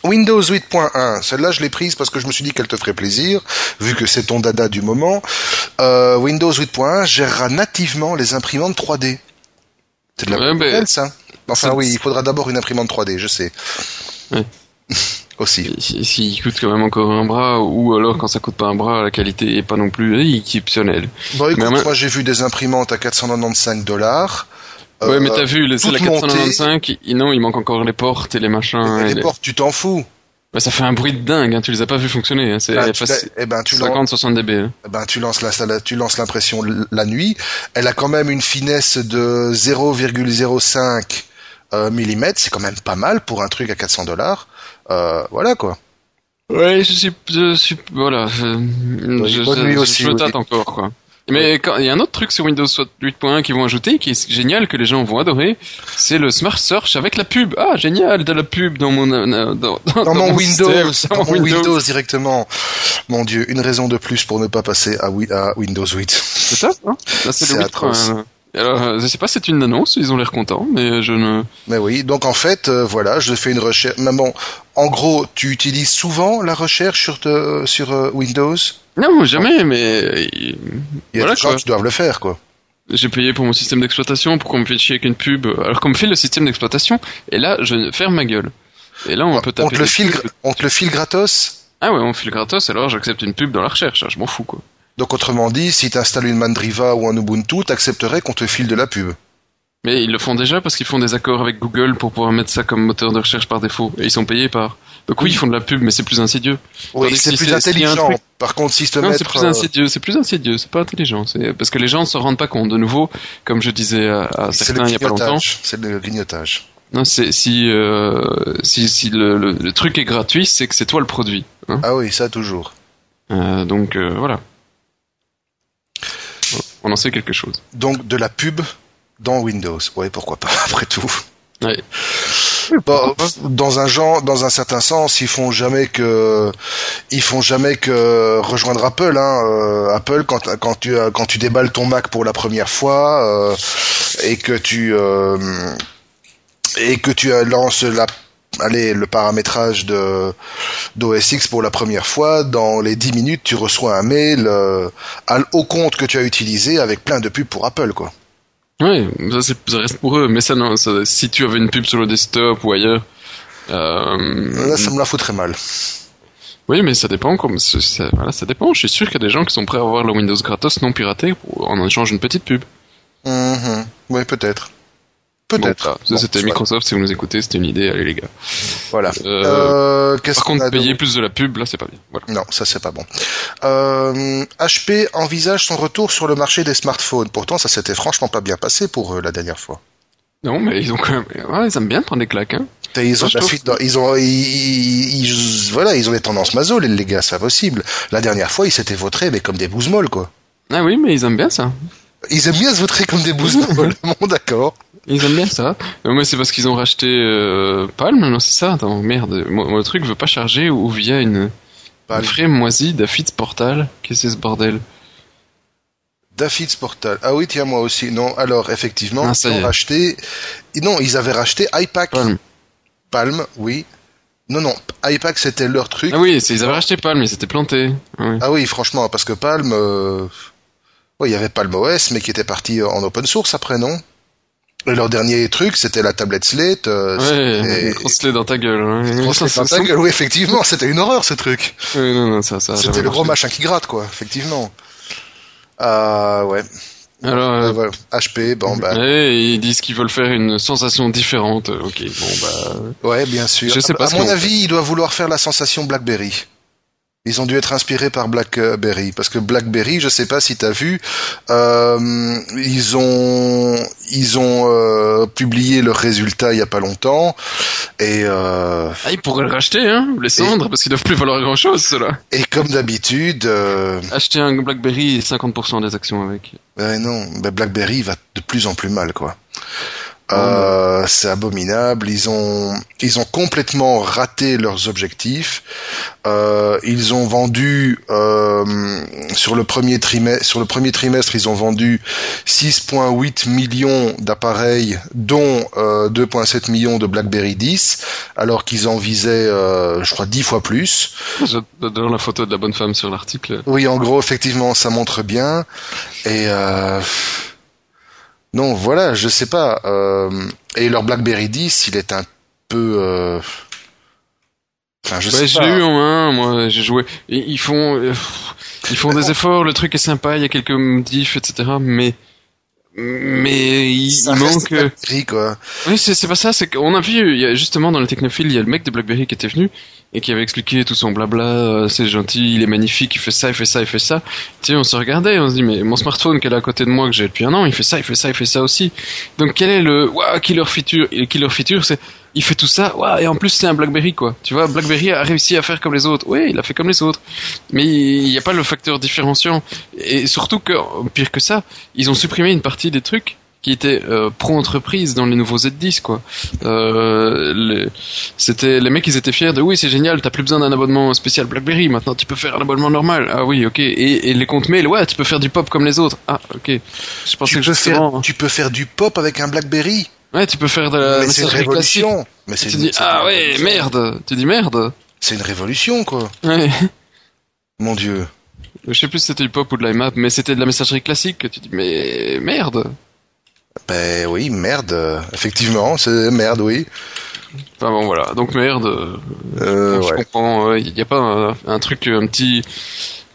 Windows 8.1, celle-là je l'ai prise parce que je me suis dit qu'elle te ferait plaisir, vu que c'est ton dada du moment. Euh, Windows 8.1 gérera nativement les imprimantes 3D. C'est de la ouais, ça. Enfin oui, il faudra d'abord une imprimante 3D, je sais. Aussi.
S'il coûte quand même encore un bras, ou alors quand ça coûte pas un bras, la qualité est pas non plus exceptionnelle.
Bon écoute, moi j'ai vu des imprimantes à 495 dollars.
Ouais, mais t'as vu, c'est la 495, non, il manque encore les portes et les machins.
les, portes, tu t'en fous.
Bah, ça fait un bruit de dingue, hein, tu les as pas vu fonctionner. Hein, c'est bah, eh ben, tu 50-60 dB. Hein.
Eh ben, tu lances la, tu lances l'impression la nuit. Elle a quand même une finesse de 0,05 euh, mm, c'est quand même pas mal pour un truc à 400 dollars. Euh, voilà quoi.
Ouais, je suis, je suis, voilà, je, je, je, aussi, je tâte encore quoi. Mais il y a un autre truc sur Windows 8.1 qu'ils vont ajouter, qui est génial, que les gens vont adorer, c'est le Smart Search avec la pub. Ah, génial, de la pub dans mon,
dans, dans, dans, mon, Windows, dans mon Windows. directement. Mon Dieu, une raison de plus pour ne pas passer à, à Windows 8.
C'est ça, hein c'est le 8. Alors, euh, je sais pas, c'est une annonce, ils ont l'air contents, mais je ne.
Mais oui, donc en fait, euh, voilà, je fais une recherche. Mais bon, en gros, tu utilises souvent la recherche sur sur euh, Windows?
Non, jamais, mais.
Il y a voilà, des gens qui doivent le faire, quoi.
J'ai payé pour mon système d'exploitation pour qu'on me fait chier avec une pub, alors qu'on me fait le système d'exploitation, et là, je ferme ma gueule. Et là, on peut taper.
On te le file, on te le file gratos?
Ah ouais, on file gratos, alors j'accepte une pub dans la recherche, je m'en fous, quoi.
Donc autrement dit, si tu installes une Mandriva ou un Ubuntu, t'accepterais qu'on te file de la pub.
Mais ils le font déjà parce qu'ils font des accords avec Google pour pouvoir mettre ça comme moteur de recherche par défaut. Et ils sont payés par. Donc oui, ils font de la pub, mais c'est plus insidieux.
Oui, c'est plus intelligent. Par contre, si
Non, c'est plus euh, insidieux. C'est plus insidieux. C'est pas intelligent. Parce que les gens ne se rendent pas compte. De nouveau, comme je disais à, certains il y a pas longtemps.
C'est le grignotage.
Non, c'est si euh, si, si le, le, le truc est gratuit, c'est que c'est toi le produit. hein.
Ah oui, ça toujours.
Euh, donc euh, voilà. On en sait quelque chose.
Donc de la pub dans Windows. Ouais, pourquoi pas, après tout.
Ouais.
Bon, dans un genre, dans un certain sens, ils font jamais que, ils font jamais que rejoindre Apple. Hein. Euh, Apple, quand quand tu quand tu déballes ton Mac pour la première fois euh, et que tu euh, et que tu lances la allez, le paramétrage de d'OS X pour la première fois, dans les 10 minutes, tu reçois un mail euh, au compte que tu as utilisé avec plein de pubs pour Apple, quoi.
Ouais, ça, reste pour eux. Mais ça, non, ça- si tu avais une pub sur le desktop ou ailleurs. Euh,
Là, ça me la foutrait mal.
Oui, mais ça dépend. Comme ça, voilà, ça dépend. Je suis sûr qu'il y a des gens qui sont prêts à avoir le Windows gratos non piraté en échange d'une petite pub.
Mhm. Oui, peut-être. Peut-être. Bon,
c'était Microsoft. Si vous nous écoutez, c'était une idée. Allez, les gars.
Voilà.
Euh,
Euh,
Par contre, payer plus de la pub, là, c'est pas bien. Voilà.
Non, ça c'est pas bon. Euh, HP envisage son retour sur le marché des smartphones. Pourtant, ça s'était franchement pas bien passé pour eux la dernière fois.
Non, mais ils ont quand même. Ouais, ils aiment bien prendre des claques, hein.
Ils ont,
Moi,
la
trouve-
fuite dans- ils ont, ils, ils- voilà, ils ont des tendances maso, les, les gars, c'est pas possible. La dernière fois, ils s'étaient vautrés, mais comme des bouses molles, quoi.
Ah oui, mais ils aiment bien ça.
Ils aiment bien se vautrer comme des bouses molles. Bon, d'accord.
Ils aiment bien ça. Moi, c'est parce qu'ils ont racheté euh, Palm, non, c'est ça. Attends, merde. Moi, moi, le truc veut pas charger ou via une,
Palm.
une frame moisie d'Affix Portal. Qu'est-ce que c'est ce bordel?
Daffy's Portal. Ah oui, tiens, moi aussi. Non, alors, effectivement,
Ah,
ils ont racheté, non, ils avaient racheté iPack.
Palm.
Palm, oui. Non, non, iPack, c'était leur truc.
Ah oui, ils avaient racheté Palm, mais ils s'étaient plantés. Ah oui.
Ah oui, franchement, parce que Palm, euh... ouais, il y avait Palm OS, mais qui était parti en open source après, non? Leur dernier truc, c'était la tablette Slate. Euh,
Ouais, grosse clé dans ta gueule. ouais.
grosse Slate
ça,
dans ta gueule, oui, effectivement, c'était une horreur ce truc.
Oui, non, non, ça, ça.
C'était le gros machin qui gratte, quoi, effectivement. Ah ouais.
Alors,
Euh,
euh,
voilà. HP, bon bah,
ouais, ils disent qu'ils veulent faire une sensation différente. Ok, bon bah.
ouais, bien sûr.
Je sais pas
à
ce
mon avis, ils doivent vouloir faire la sensation BlackBerry. Ils ont dû être inspirés par BlackBerry parce que BlackBerry, je sais pas si t'as vu, euh, ils ont ils ont euh, publié leurs résultats il y a pas longtemps et euh,
Ah, ils pourraient le racheter, hein, les cendres, parce qu'ils doivent plus valoir grand chose, ceux-là.
et comme d'habitude, euh,
Acheter un BlackBerry et 50% des actions avec.
ouais, non, BlackBerry va de plus en plus mal quoi. Euh, c'est abominable. Ils ont, ils ont complètement raté leurs objectifs. Euh, ils ont vendu euh, sur le premier trimestre, sur le premier trimestre, ils ont vendu 6,8 millions d'appareils, dont euh, 2,7 millions de BlackBerry 10, alors qu'ils en visaient, euh, je crois, 10 fois plus.
J'adore la photo de la bonne femme sur l'article.
Oui, en gros, effectivement, ça montre bien. Et euh, non, voilà, je sais pas. euh, et leur BlackBerry 10, il est un peu. Enfin, je
Ouais,
sais pas.
eu en main, moi, j'ai joué. Ils font, euh, ils font des efforts, le truc est sympa, il y a quelques modifs, etc. Mais, mais il,
Ça
il
reste
manque. euh,
quoi.
Oui, c'est c'est pas ça, c'est qu'on a vu, il y a justement dans le technophile, il y a le mec de BlackBerry qui était venu et qui avait expliqué tout son blabla, euh, c'est gentil, il est magnifique, il fait ça, il fait ça, il fait ça. Tu sais, on se regardait, on se dit, mais mon smartphone qui est là à côté de moi, que j'ai depuis un an, il fait ça, il fait ça, il fait ça aussi. Donc quel est le, waouh, killer feature? Et killer feature, c'est, il fait tout ça, et en plus c'est un BlackBerry, quoi. Tu vois, BlackBerry a réussi à faire comme les autres. Oui, il a fait comme les autres. Mais il n'y a pas le facteur différenciant. Et surtout que, pire que ça, ils ont supprimé une partie des trucs qui étaient euh, pro-entreprise dans les nouveaux Z10 quoi. Euh, les- c'était les mecs ils étaient fiers de oui c'est génial t'as plus besoin d'un abonnement spécial BlackBerry maintenant tu peux faire un abonnement normal ah oui ok et, et les comptes mail ouais tu peux faire du pop comme les autres ah ok je pensais
Tu
que
peux,
justement
faire, tu peux faire du pop avec un BlackBerry.
Ouais tu peux faire de la
mais c'est une
messagerie classique
révolution. Mais c'est
tu
une-
dis ah ouais
révolution.
merde tu dis merde
C'est une révolution, quoi.
ouais
Mon Dieu.
je sais plus si c'était du pop ou de l'IMAP mais c'était de la messagerie classique que tu dis mais merde
Ben oui, merde. Effectivement, c'est merde, oui.
enfin bon voilà donc merde euh,
Euh,
je
ouais.
comprends. Il n'y a pas un, un truc, un petit.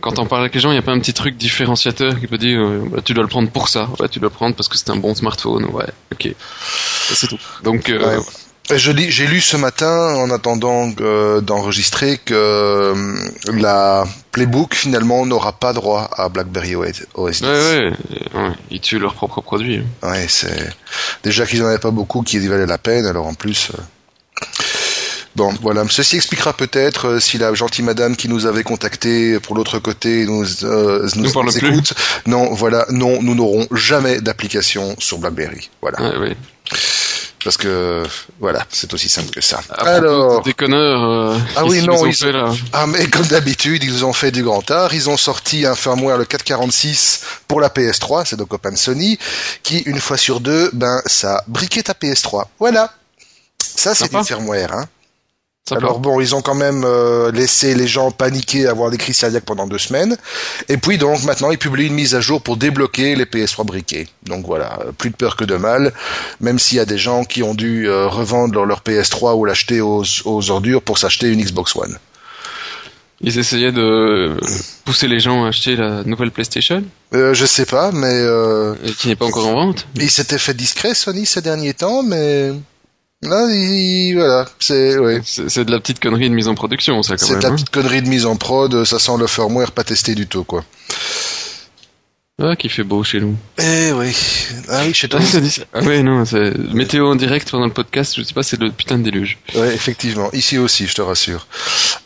Quand on parle avec les gens, il n'y a pas un petit truc différenciateur qui peut dire euh, bah, tu dois le prendre pour ça. Tu dois le prendre parce que c'est un bon smartphone. Ouais, ok. C'est tout. Donc, euh,
Ouais. J'ai lu ce matin, en attendant d'enregistrer, que la Playbook finalement n'aura pas droit à BlackBerry OS 10.
Ouais, ouais, ouais, ils tuent leurs propres produits.
Ouais, c'est déjà qu'ils n'en avaient pas beaucoup qui valaient la peine, alors en plus. Bon, voilà. Ceci expliquera peut-être euh, si la gentille madame qui nous avait contacté pour l'autre côté nous, euh, nous, écoute. Non, voilà, non, nous n'aurons jamais d'application sur BlackBerry. Voilà.
Ouais,
Parce que voilà, c'est aussi simple que ça.
Alors, des. Euh,
ah oui, non, ils, ah mais comme d'habitude, ils ont fait du grand art. Ils ont sorti un firmware le 446 pour la PS3, c'est donc Open Sony, qui une fois sur deux, ben ça briquait ta PS3. Voilà. Ça c'est du firmware, hein. Alors bon, ils ont quand même euh, laissé les gens paniquer, avoir des crises cardiaques pendant deux semaines. Et puis donc maintenant, ils publient une mise à jour pour débloquer les PS3 briqués. Donc voilà, plus de peur que de mal. Même s'il y a des gens qui ont dû euh, revendre leur, PS3 ou l'acheter aux, ordures pour s'acheter une Xbox One.
Ils essayaient de pousser les gens à acheter la nouvelle PlayStation?
Euh, Je sais pas, mais... Euh...
Et qui n'est pas encore en vente?
Il s'était fait discret, Sony, ces derniers temps, mais... Là, voilà, c'est
C'est de la petite connerie de mise en production, ça.
C'est de la hein. petite connerie de mise en prod, ça sent le firmware pas testé du tout, quoi.
Ah, qui fait beau chez nous.
Eh oui. Ah oui, chez toi.
ah oui, non, c'est météo en direct pendant le podcast, je sais pas, c'est le putain de déluge.
Oui, effectivement. Ici aussi, je te rassure.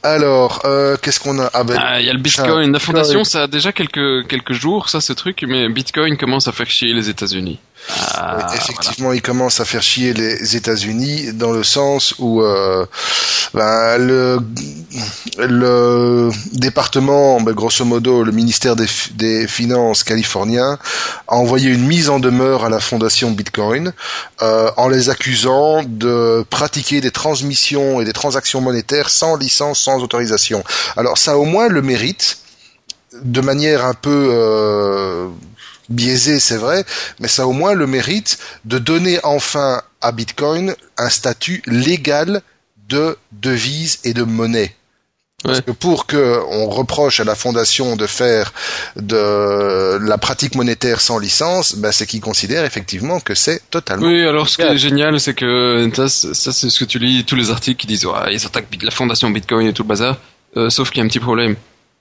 Alors, euh, qu'est-ce qu'on a?
Ah ben, ah, il y a le Bitcoin. La fondation, ça a déjà quelques quelques jours, ça, ce truc, mais Bitcoin commence à faire chier les États-Unis.
Ah, effectivement, il commence à faire chier les États-Unis dans le sens où euh, ben, le, le département, ben, grosso modo, le ministère des, des, Finances californien a envoyé une mise en demeure à la fondation Bitcoin euh, en les accusant de pratiquer des transmissions et des transactions monétaires sans licence, sans autorisation. Alors ça a au moins le mérite de manière un peu euh, biaisé, c'est vrai, mais ça a au moins le mérite de donner enfin à Bitcoin un statut légal de devise et de monnaie. Parce que pour que on reproche à la fondation de faire de la pratique monétaire sans licence, ben c'est qu'ils considèrent effectivement que c'est totalement.
Oui, alors ce qui est génial, c'est que ça, c'est ce que tu lis tous les articles qui disent ouais, ils attaquent la fondation Bitcoin et tout le bazar. Euh, sauf qu'il y a un petit problème.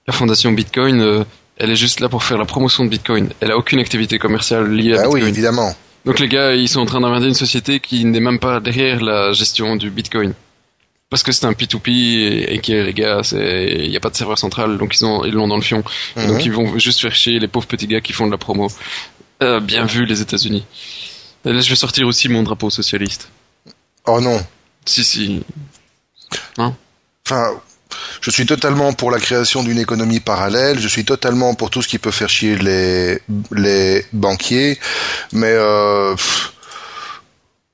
La fondation Bitcoin, euh, elle est juste là pour faire la promotion de Bitcoin. Elle a aucune activité commerciale liée à ah
oui, évidemment.
Donc les gars, ils sont en train d'inventer une société qui n'est même pas derrière la gestion du Bitcoin. Parce que c'est un P2P et, que les gars, il n'y a pas de serveur central, donc ils ont ils l'ont dans le fion. Mhm. Donc ils vont juste faire chier les pauvres petits gars qui font de la promo. Euh, bien vu les États-Unis. Là, je vais sortir aussi mon drapeau socialiste.
Oh non.
Si si.
Hein? Enfin, je suis totalement pour la création d'une économie parallèle. Je suis totalement pour tout ce qui peut faire chier les les banquiers. Mais euh,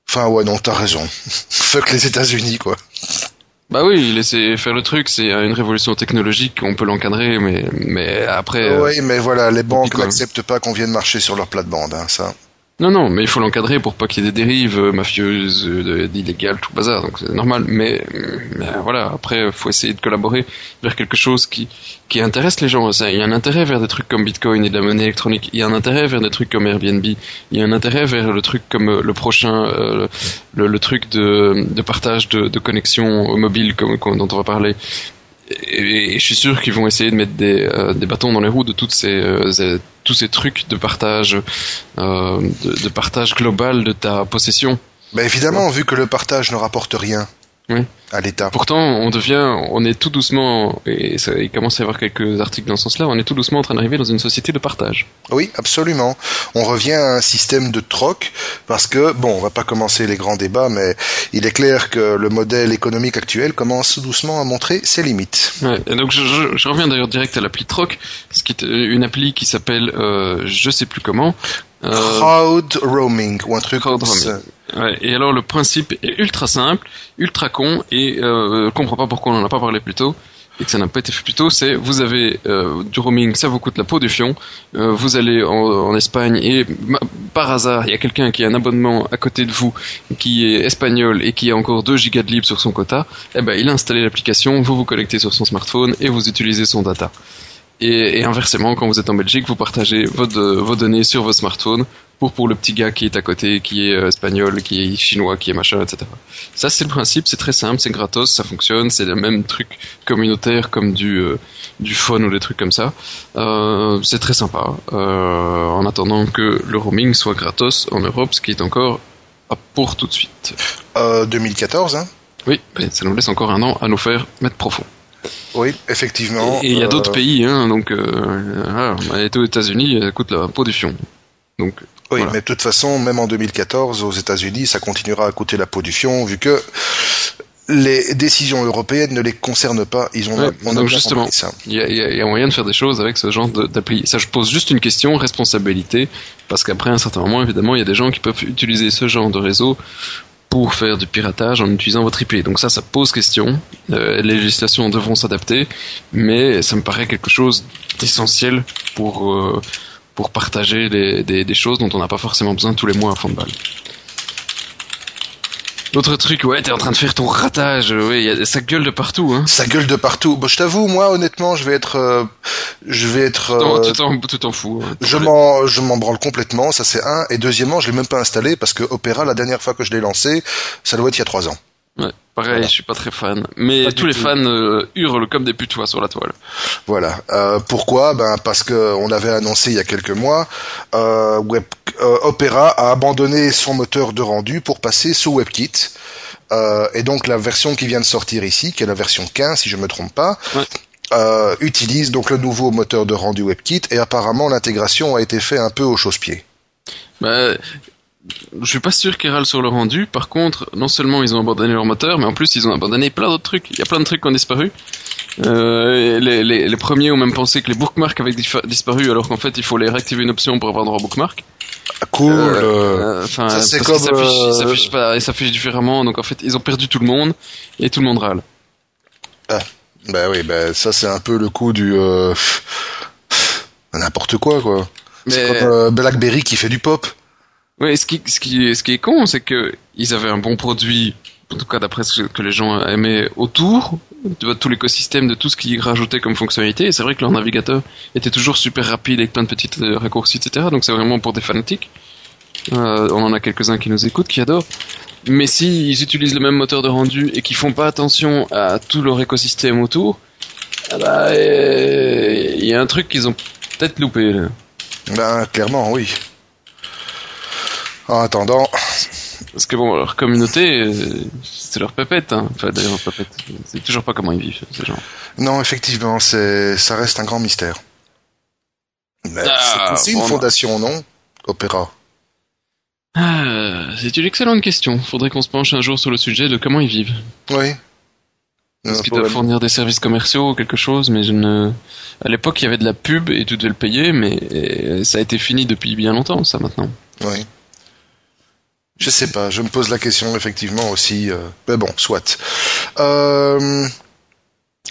enfin ouais non, t'as raison. Fuck les États-Unis quoi.
Bah oui, laisser faire le truc, c'est une révolution technologique, on peut l'encadrer, mais mais après.
Euh, oui, mais voilà, les banques n'acceptent pas qu'on vienne marcher sur leur plate-bande, hein, ça.
Non, non, mais il faut l'encadrer pour pas qu'il y ait des dérives euh, mafieuses, euh, illégales, tout bazar, donc c'est normal. Mais, mais voilà, après, faut essayer de collaborer vers quelque chose qui, qui intéresse les gens. Il y a un intérêt vers des trucs comme Bitcoin et de la monnaie électronique. Il y a un intérêt vers des trucs comme Airbnb. Il y a un intérêt vers le truc comme euh, le prochain, le, le, truc de, de partage de, de connexion mobile comme, dont on va parler et, je suis sûr qu'ils vont essayer de mettre des, euh, des, bâtons dans les roues de toutes ces, euh, tous ces trucs de partage, euh, de, de, partage global de ta possession.
Mais évidemment, vu que le partage ne rapporte rien à l'État.
Pourtant, on devient, on est tout doucement, et ça, il commence à y avoir quelques articles dans ce sens-là, on est tout doucement en train d'arriver dans une société de partage.
Oui, absolument. On revient à un système de troc, parce que, bon, on va pas commencer les grands débats, mais il est clair que le modèle économique actuel commence doucement à montrer ses limites.
Ouais, et donc je, je, reviens d'ailleurs direct à l'appli Troc, ce qui est une appli qui s'appelle, euh, je sais plus comment,
crowd roaming ou un truc
roaming. Ouais, et alors le principe est ultra simple, ultra con et euh, comprends pas pourquoi on en a pas parlé plus tôt et que ça n'a pas été fait plus tôt. C'est vous avez euh, du roaming, ça vous coûte la peau du fion. Euh, vous allez en, en, Espagne et par hasard il y a quelqu'un qui a un abonnement à côté de vous qui est espagnol et qui a encore 2 gigas de libre sur son quota. Eh ben il a installé l'application, vous vous connectez sur son smartphone et vous utilisez son data. Et, et, inversement, quand vous êtes en Belgique, vous partagez vos, vos données sur vos smartphones pour pour le petit gars qui est à côté, qui est euh, espagnol, qui est chinois, qui est machin, etc. Ça c'est le principe, c'est très simple, c'est gratos, ça fonctionne, c'est le même truc communautaire comme du euh, du phone ou des trucs comme ça. Euh, c'est très sympa. Euh, en attendant que le roaming soit gratos en Europe, ce qui est encore pour tout de suite.
2014, hein?
Oui, ça nous laisse encore un an à nous faire mettre profond.
Oui, effectivement.
Et il y a d'autres pays, hein, donc euh, aux États-Unis, ça coûte la peau du fion. Donc
oui, mais de toute façon, même en 2014, aux États-Unis, ça continuera à coûter la peau du fion, vu que les décisions européennes ne les concernent pas. Ils ont,
donc justement, il y a, moyen de faire des choses avec ce genre d'appli. Ça, je pose juste une question responsabilité, parce qu'après un certain moment, évidemment, il y a des gens qui peuvent utiliser ce genre de réseau pour faire du piratage en utilisant votre IP. Donc ça, ça pose question. Euh, les législations devront s'adapter, mais ça me paraît quelque chose d'essentiel pour euh, pour partager des, des, choses dont on n'a pas forcément besoin tous les mois à fond de balle. L'autre truc, ouais, t'es en train de faire ton ratage, ouais, y a, ça gueule de partout, hein.
Ça gueule de partout. Bon, je t'avoue, moi, honnêtement, je vais être, euh, je vais être.
Euh, tout en, tout en fou. Hein,
je m'en, je m'en branle complètement, ça c'est un. Et deuxièmement, je l'ai même pas installé parce que Opera, la dernière fois que je l'ai lancé, ça doit être il y a trois ans.
Ouais, pareil, je suis pas très fan. Mais tous les fans euh, hurlent comme des putois sur la toile.
Voilà. Euh, pourquoi? Ben parce que on avait annoncé il y a quelques mois, euh, Web, euh, Opera a abandonné son moteur de rendu pour passer sous WebKit. Et donc la version qui vient de sortir ici, qui est la version 15 si je me trompe pas, ouais. utilise donc le nouveau moteur de rendu WebKit et apparemment l'intégration a été faite un peu au chausse-pied.
Bah, je suis pas sûr qu'ils râlent sur le rendu. Par contre, non seulement ils ont abandonné leur moteur, mais en plus ils ont abandonné plein d'autres trucs. Il y a plein de trucs qui ont disparu. Euh, les, les, les, premiers ont même pensé que les bookmarks avaient disparu, alors qu'en fait il faut les réactiver une option pour avoir droit aux bookmarks.
Ah, cool. Euh,
enfin, ça c'est comme pas, différemment. Donc en fait ils ont perdu tout le monde et tout le monde râle.
Ah, bah oui, bah ça c'est un peu le coup du euh, n'importe quoi quoi. C'est comme euh, BlackBerry qui fait du pop.
Oui, ce qui, ce qui, ce qui est con, c'est que ils avaient un bon produit, en tout cas d'après ce que les gens aimaient autour de tout l'écosystème, de tout ce qu'ils rajoutaient comme fonctionnalité. Et c'est vrai que leur navigateur était toujours super rapide avec plein de petites euh, raccourcis, etc. Donc c'est vraiment pour des fanatiques. Euh, on en a quelques-uns qui nous écoutent, qui adorent. Mais s'ils utilisent le même moteur de rendu et qu'ils font pas attention à tout leur écosystème autour, ah bah, il y a un truc qu'ils ont peut-être loupé. Là.
Ben clairement, oui. En attendant.
Parce que bon, leur communauté, c'est leur pépette. Hein. Enfin, d'ailleurs, pépette. C'est toujours pas comment ils vivent, ces gens.
Non, effectivement, c'est, ça reste un grand mystère. Ah, c'est une fondation, non Opéra?
Ah, c'est une excellente question. Faudrait qu'on se penche un jour sur le sujet de comment ils vivent.
Oui.
Est-ce qu'ils doivent fournir des services commerciaux ou quelque chose, mais je ne... À l'époque, il y avait de la pub et tu devais le payer, mais ça a été fini depuis bien longtemps, ça, maintenant.
Oui. Je sais pas, je me pose la question effectivement aussi. Euh, mais bon, soit. Euh,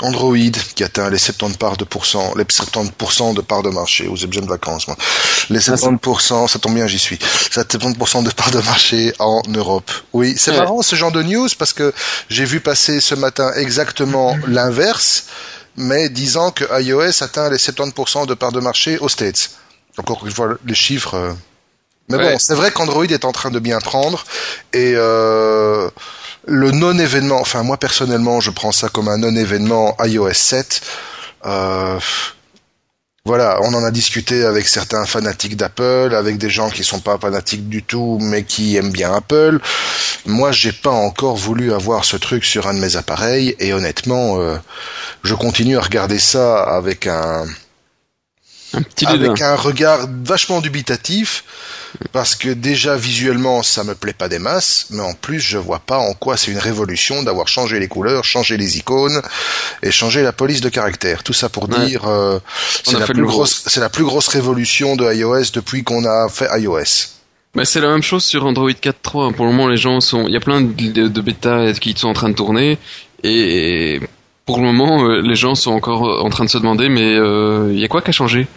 Android qui atteint les 70 parts de pourcent, les 70% de parts de marché. Vous avez besoin de vacances, moi. Les 70%, ça tombe bien, j'y suis. 70% de parts de marché en Europe. Oui, c'est marrant ce genre de news parce que j'ai vu passer ce matin exactement l'inverse, mais disant que iOS atteint les 70% de parts de marché aux States. Encore une fois, les chiffres. Mais bon, c'est vrai qu'Android est en train de bien prendre et euh, le non-événement, enfin moi personnellement, je prends ça comme un non-événement iOS 7. Euh, voilà, on en a discuté avec certains fanatiques d'Apple, avec des gens qui sont pas fanatiques du tout, mais qui aiment bien Apple. Moi, j'ai pas encore voulu avoir ce truc sur un de mes appareils, et honnêtement, euh, je continue à regarder ça avec un,
un petit
avec un regard vachement dubitatif parce que déjà visuellement ça me plaît pas des masses, mais en plus je vois pas en quoi c'est une révolution d'avoir changé les couleurs, changé les icônes et changé la police de caractère. Tout ça pour dire euh, c'est la plus grosse, c'est la plus grosse révolution de iOS depuis qu'on a fait iOS.
Mais c'est la même chose sur Android 4.3. Pour le moment, les gens sont, il y a plein de, de bêta qui sont en train de tourner et pour le moment, euh, les gens sont encore en train de se demander, mais euh, il y a quoi qui a changé?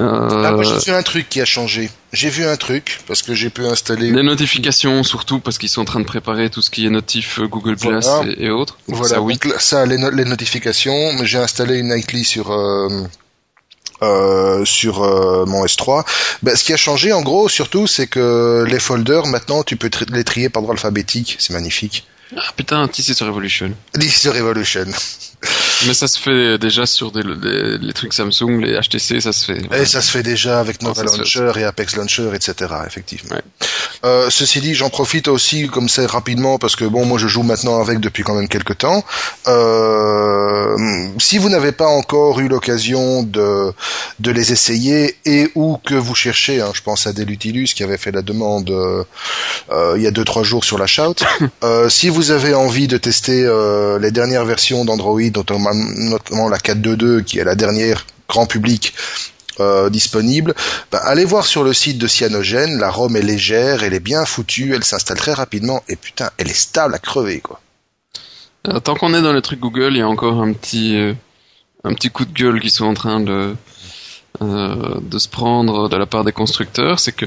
Euh... Ah, moi j'ai vu un truc qui a changé. J'ai vu un truc parce que j'ai pu installer.
Les notifications surtout parce qu'ils sont en train de préparer tout ce qui est notif euh, Google Plus et, autres.
voilà. Ça, oui. ça les, les notifications. J'ai installé une Nightly sur euh, euh, sur euh, mon S3. Ben, ce qui a changé en gros surtout c'est que les folders maintenant tu peux les trier par ordre alphabétique, c'est magnifique.
Ah putain, TC Revolution.
TC Revolution.
Mais ça se fait déjà sur des, les trucs Samsung, les HTC, ça se fait.
Et ça se fait déjà avec Nova Launcher et Apex Launcher, etc. Effectivement. Euh, ceci dit, j'en profite aussi comme c'est rapidement parce que bon, moi je joue maintenant avec depuis quand même quelques temps. Euh, si vous n'avez pas encore eu l'occasion de de les essayer et ou que vous cherchez, hein, je pense à Delutilus qui avait fait la demande euh, il y a deux trois jours sur la shout. Si vous avez envie de tester euh, les dernières versions d'Android, notamment la 4.2.2 qui est la dernière grand public euh, disponible, bah, allez voir sur le site de Cyanogen, la ROM est légère, elle est bien foutue, elle s'installe très rapidement et putain, elle est stable à crever quoi.
Euh, tant qu'on est dans les trucs Google, il y a encore un petit un petit coup de gueule qui sont en train de de se prendre de la part des constructeurs, c'est que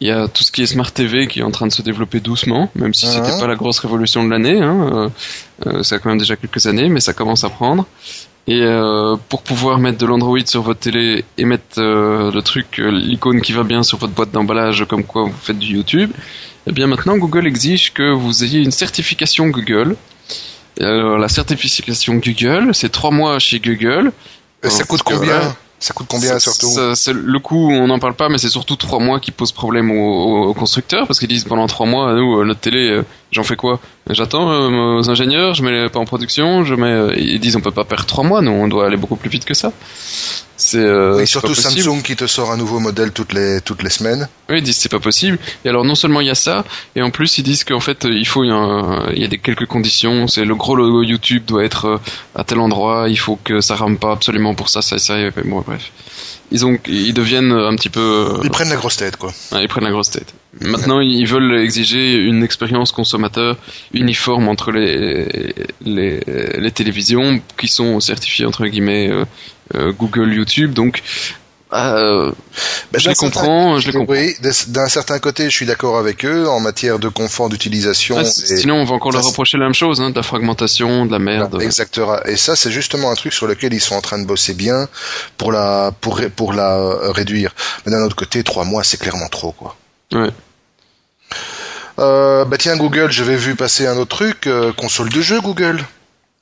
il y a tout ce qui est Smart TV qui est en train de se développer doucement, même si c'était pas la grosse révolution de l'année. Hein, ça a quand même déjà quelques années, mais ça commence à prendre. Et euh, pour pouvoir mettre de l'Android sur votre télé et mettre euh, le truc, euh, l'icône qui va bien sur votre boîte d'emballage, comme quoi vous faites du YouTube, eh bien maintenant Google exige que vous ayez une certification Google. Alors la certification Google, c'est trois mois chez Google.
ça coûte combien? Ça coûte combien surtout
Le coût, on n'en parle pas, mais c'est surtout trois mois qui posent problème aux, constructeurs parce qu'ils disent pendant trois mois, nous, notre télé, j'en fais quoi? J'attends euh, aux ingénieurs, je mets pas en production, je mets. Euh, ils disent on peut pas perdre trois mois, nous on doit aller beaucoup plus vite que ça.
C'est euh, surtout Samsung qui te sort un nouveau modèle toutes les toutes les semaines.
Oui, ils disent c'est pas possible. Et alors non seulement il y a ça, et en plus ils disent qu'en fait il faut il y a, des quelques conditions. C'est le gros logo YouTube doit être à tel endroit, il faut que ça rame pas absolument pour ça, ça, ça. Et bon bref ils ont, ils deviennent un petit peu. Euh,
ils prennent la grosse tête, quoi.
ils prennent la grosse tête. Maintenant, ils veulent exiger une expérience uniforme entre les, les, les télévisions qui sont certifiées entre guillemets euh, euh, Google, YouTube. Donc, euh, ben, je les comprends, je les comprends.
Oui, d'un certain côté, je suis d'accord avec eux en matière de confort d'utilisation. Ah,
sinon, on va encore leur reprocher la même chose, hein, de la fragmentation, de la merde.
exactement. Et ça, c'est justement un truc sur lequel ils sont en train de bosser bien pour la pour pour la réduire. Mais d'un autre côté, trois mois, c'est clairement trop, quoi.
Ouais.
Euh, bah tiens, Google, j'avais vu passer un autre truc, euh, console de jeu, Google.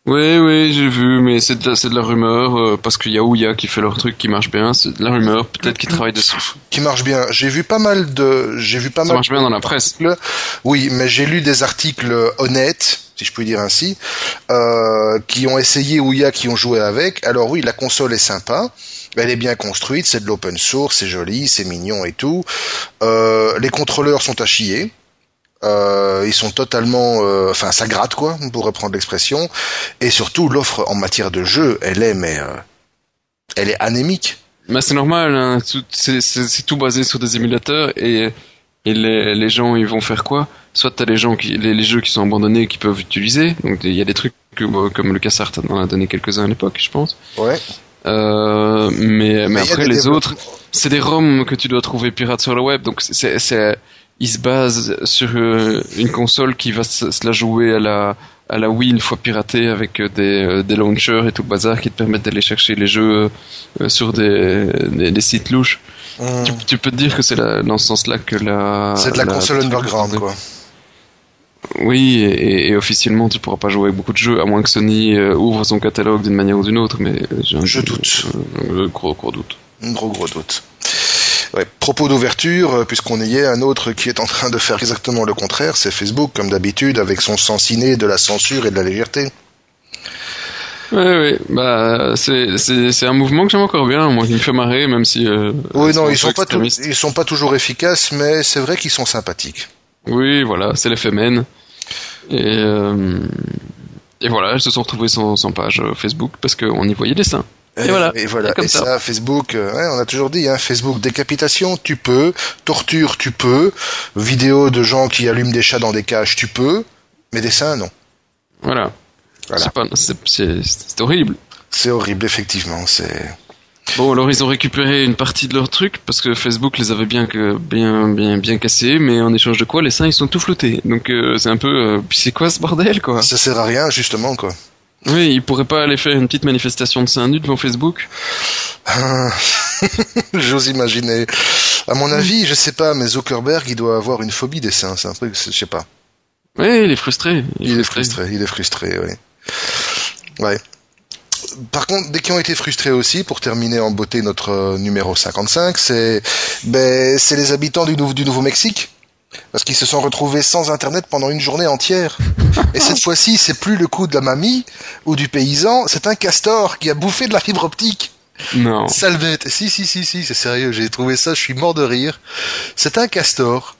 Oui, oui, j'ai vu, mais c'est de, la, c'est de la rumeur, euh, parce qu'il y a Ouya qui fait leur truc qui marche bien, c'est de la rumeur, peut-être qu'ils travaillent dessus.
Qui marche bien. J'ai vu pas mal de, j'ai vu pas
Ça marche bien dans la presse.
Oui, mais j'ai lu des articles honnêtes, si je puis dire ainsi, euh, qui ont essayé Ouya, qui ont joué avec. Alors oui, la console est sympa. Elle est bien construite, c'est de l'open source, c'est joli, c'est mignon et tout. Euh, les contrôleurs sont à chier. Euh, ils sont totalement, euh, enfin, ça gratte quoi, pour reprendre l'expression. Et surtout, l'offre en matière de jeu, elle est, mais, euh, elle est anémique.
Mais c'est normal, hein. c'est tout basé sur des émulateurs et, et les, les, gens, ils vont faire quoi? Soit t'as les gens qui, les, jeux qui sont abandonnés qui peuvent utiliser. Donc il y a des trucs que, comme le Cassart en a donné quelques-uns à l'époque, je pense.
Ouais.
Mais, mais, après les autres, c'est des ROM que tu dois trouver pirates sur le web. Donc c'est il se base sur euh, une console qui va se, la jouer à la à la Wii une fois piratée avec euh, des, euh, des launchers et tout le bazar qui te permettent d'aller chercher les jeux sur des, des, sites louches. Hmm. Tu, peux te dire que c'est dans ce sens-là que la.
C'est de la, console underground, quoi.
Oui, et, officiellement tu pourras pas jouer avec beaucoup de jeux, à moins que Sony ouvre son catalogue d'une manière ou d'une autre, mais
je doute.
gros gros doute.
Un gros gros doute. Ouais, propos d'ouverture, euh, puisqu'on y est, un autre qui est en train de faire exactement le contraire, c'est Facebook, comme d'habitude, avec son sens inné de la censure et de la légèreté.
Oui, oui, bah c'est un mouvement que j'aime encore bien, moi qui me fait marrer, même si. Euh,
oui, non, ils sont pas ils sont pas toujours efficaces, mais c'est vrai qu'ils sont sympathiques.
Oui, voilà, c'est l'effet men. Et euh, et voilà, ils se sont retrouvés sans, sans page Facebook parce qu'on y voyait des seins. Et voilà.
Et voilà. Et ça. Facebook, euh, on a toujours dit, hein, Facebook, décapitation, tu peux. Torture, tu peux. Vidéo de gens qui allument des chats dans des cages, tu peux. Mais dessins, non.
Voilà. C'est horrible.
C'est horrible, effectivement. C'est.
Bon, alors ils ont récupéré une partie de leur truc parce que Facebook les avait bien que bien bien bien cassés, mais en échange de quoi les seins ils sont tout floutés. Donc euh, c'est un peu, euh, c'est quoi ce bordel quoi?
Ça sert à rien justement quoi.
Oui, il pourrait pas aller faire une petite manifestation de seins nus devant Facebook
ah, J'ose imaginer. À mon avis, je sais pas, mais Zuckerberg, il doit avoir une phobie des seins. C'est un truc, je sais pas.
Oui, il est frustré.
Il, est frustré. Il est frustré, oui. Ouais. Par contre, dès qu'ils ont été frustrés aussi, pour terminer en beauté notre euh, numéro 55, c'est ben, c'est les habitants du, du Nouveau-Mexique. Parce qu'ils se sont retrouvés sans internet pendant une journée entière. Et cette fois-ci, c'est plus le coup de la mamie ou du paysan, c'est un castor qui a bouffé de la fibre optique.
Non.
Salvette. Si, si, si, si, c'est sérieux, j'ai trouvé ça, je suis mort de rire. C'est un castor.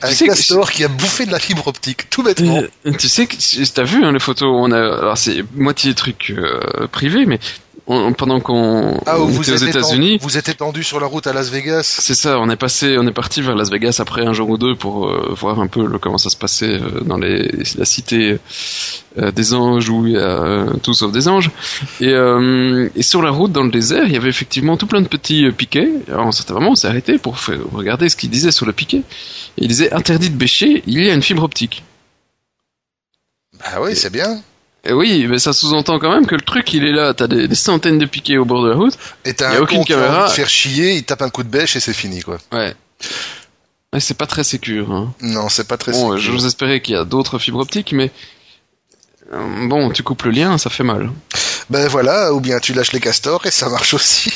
Un castor qui a bouffé de la fibre optique, tout bêtement.
Euh, tu sais que t'as vu hein, les photos, on a, alors c'est moitié truc euh, privé, mais pendant qu'on
ah, était aux États-Unis, vous êtes étendu sur la route à Las Vegas.
C'est ça, on est passé, on est parti vers Las Vegas après un jour ou deux pour euh, voir un peu comment ça se passait euh, dans les, la cité euh, des anges où il y a tout sauf des anges. Et, et, sur la route dans le désert, il y avait effectivement tout plein de petits piquets. Alors c'était vraiment, on s'est arrêté pour regarder ce qu'il disait sur le piquet. il disait interdit de bêcher, il y a une fibre optique.
Bah oui, c'est bien.
Et oui, mais ça sous-entend quand même que le truc, il est là. T'as des, des centaines de piquets au bord de la route.
Et t'as un aucune caméra. faire chier, il tape un coup de bêche et c'est fini, quoi.
Ouais. ouais c'est pas très sécure. Hein.
Non, c'est pas très
bon, Je vous espérais qu'il y a d'autres fibres optiques, mais euh, bon, tu coupes le lien, ça fait mal.
Ben voilà, ou bien tu lâches les castors et ça marche aussi.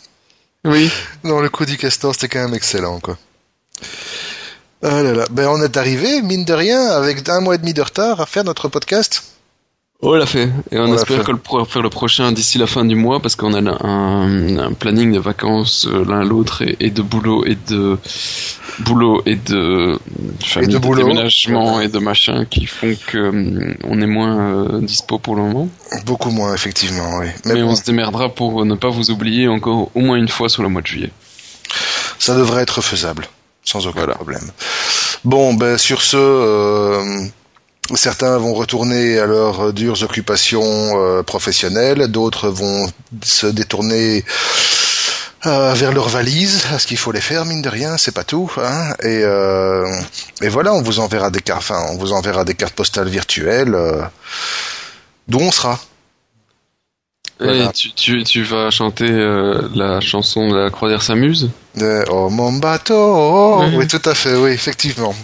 oui.
Non, le coup du castor, c'était quand même excellent, quoi. Ah là là. Ben on est arrivé, mine de rien, avec un mois et demi de retard à faire notre podcast.
Oh, l'a fait. Et on, espère que le pourra faire le prochain d'ici la fin du mois parce qu'on a un, un, planning de vacances euh, l'un l'autre et, de boulot et de boulot et de famille, et de, de déménagement et de machin qui font que euh, on est moins euh, dispo pour le moment.
Beaucoup moins effectivement, oui.
Mais, on se démerdera pour ne pas vous oublier encore au moins une fois sur le mois de juillet.
Ça devrait être faisable, sans aucun problème. Bon, ben sur ce. Certains vont retourner à leurs dures occupations euh, professionnelles, d'autres vont se détourner euh, vers leurs valises, ce qu'il faut les faire, mine de rien, c'est pas tout. Hein et, euh, et voilà, on vous enverra des cartes, enfin, on vous enverra des cartes postales virtuelles d'où on sera.
Et tu, tu, tu, vas chanter la chanson de la Croisière s'amuse?
Oh mon bateau Oui, tout à fait, oui, effectivement.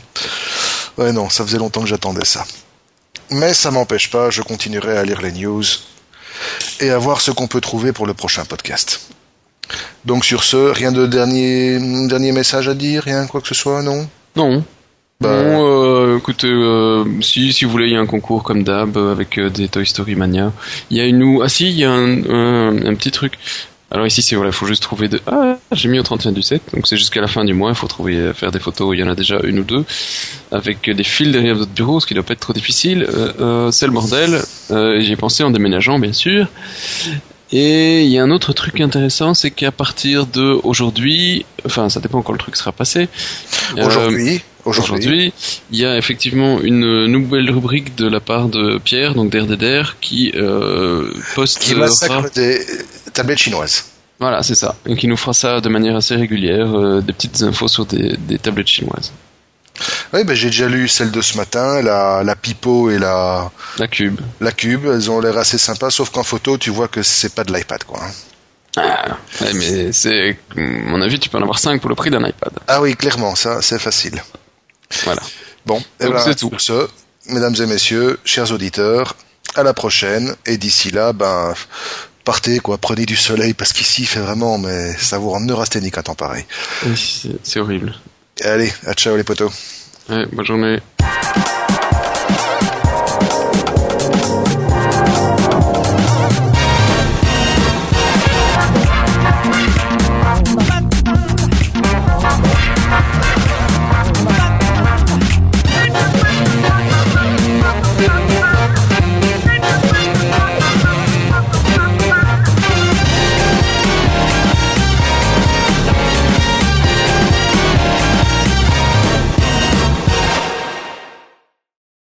Ouais, non, ça faisait longtemps que j'attendais ça. Mais ça m'empêche pas, je continuerai à lire les news et à voir ce qu'on peut trouver pour le prochain podcast. Donc sur ce, rien de dernier, dernier message à dire, rien quoi que ce soit, non?
Non. Bah... Bon, euh, écoutez, euh, si, si vous voulez, il y a un concours comme d'hab avec euh, des Toy Story Mania. Il y a une... Ah si, il y a un, un petit truc. Alors ici, c'est voilà, il faut juste trouver de. Ah, j'ai mis au 31 du 7, donc c'est jusqu'à la fin du mois. Il faut trouver, faire des photos. Il y en a déjà une ou deux avec des fils derrière votre bureau, ce qui doit pas être trop difficile. Euh, euh, c'est le bordel. Euh, J'ai pensé en déménageant, bien sûr. Et il y a un autre truc intéressant, c'est qu'à partir de aujourd'hui, enfin, ça dépend quand le truc sera passé.
Euh, aujourd'hui.
Aujourd'hui, il y a effectivement une nouvelle rubrique de la part de Pierre, donc d'RDDR, qui euh, poste.
Qui massacre des tablettes chinoises.
Voilà, c'est ça. Et qui nous fera ça de manière assez régulière, euh, des petites infos sur des, des tablettes chinoises.
Oui, ben j'ai déjà lu celle de ce matin, la, la Pipo et la...
La Cube.
La Cube, elles ont l'air assez sympas, sauf qu'en photo, tu vois que c'est pas de l'iPad, quoi. Hein.
Ah, ouais, mais c'est... À mon avis, tu peux en avoir 5 pour le prix d'un iPad.
Ah oui, clairement, ça, c'est facile.
Voilà.
Bon, et eh ben, c'est tout. ce, mesdames et messieurs, chers auditeurs, à la prochaine, et d'ici là, ben, partez, quoi, prenez du soleil, parce qu'ici, il fait vraiment, mais ça vous rend neurasthénique à temps pareil.
c'est horrible.
Allez, à ciao les potos.
Ouais, bonne journée.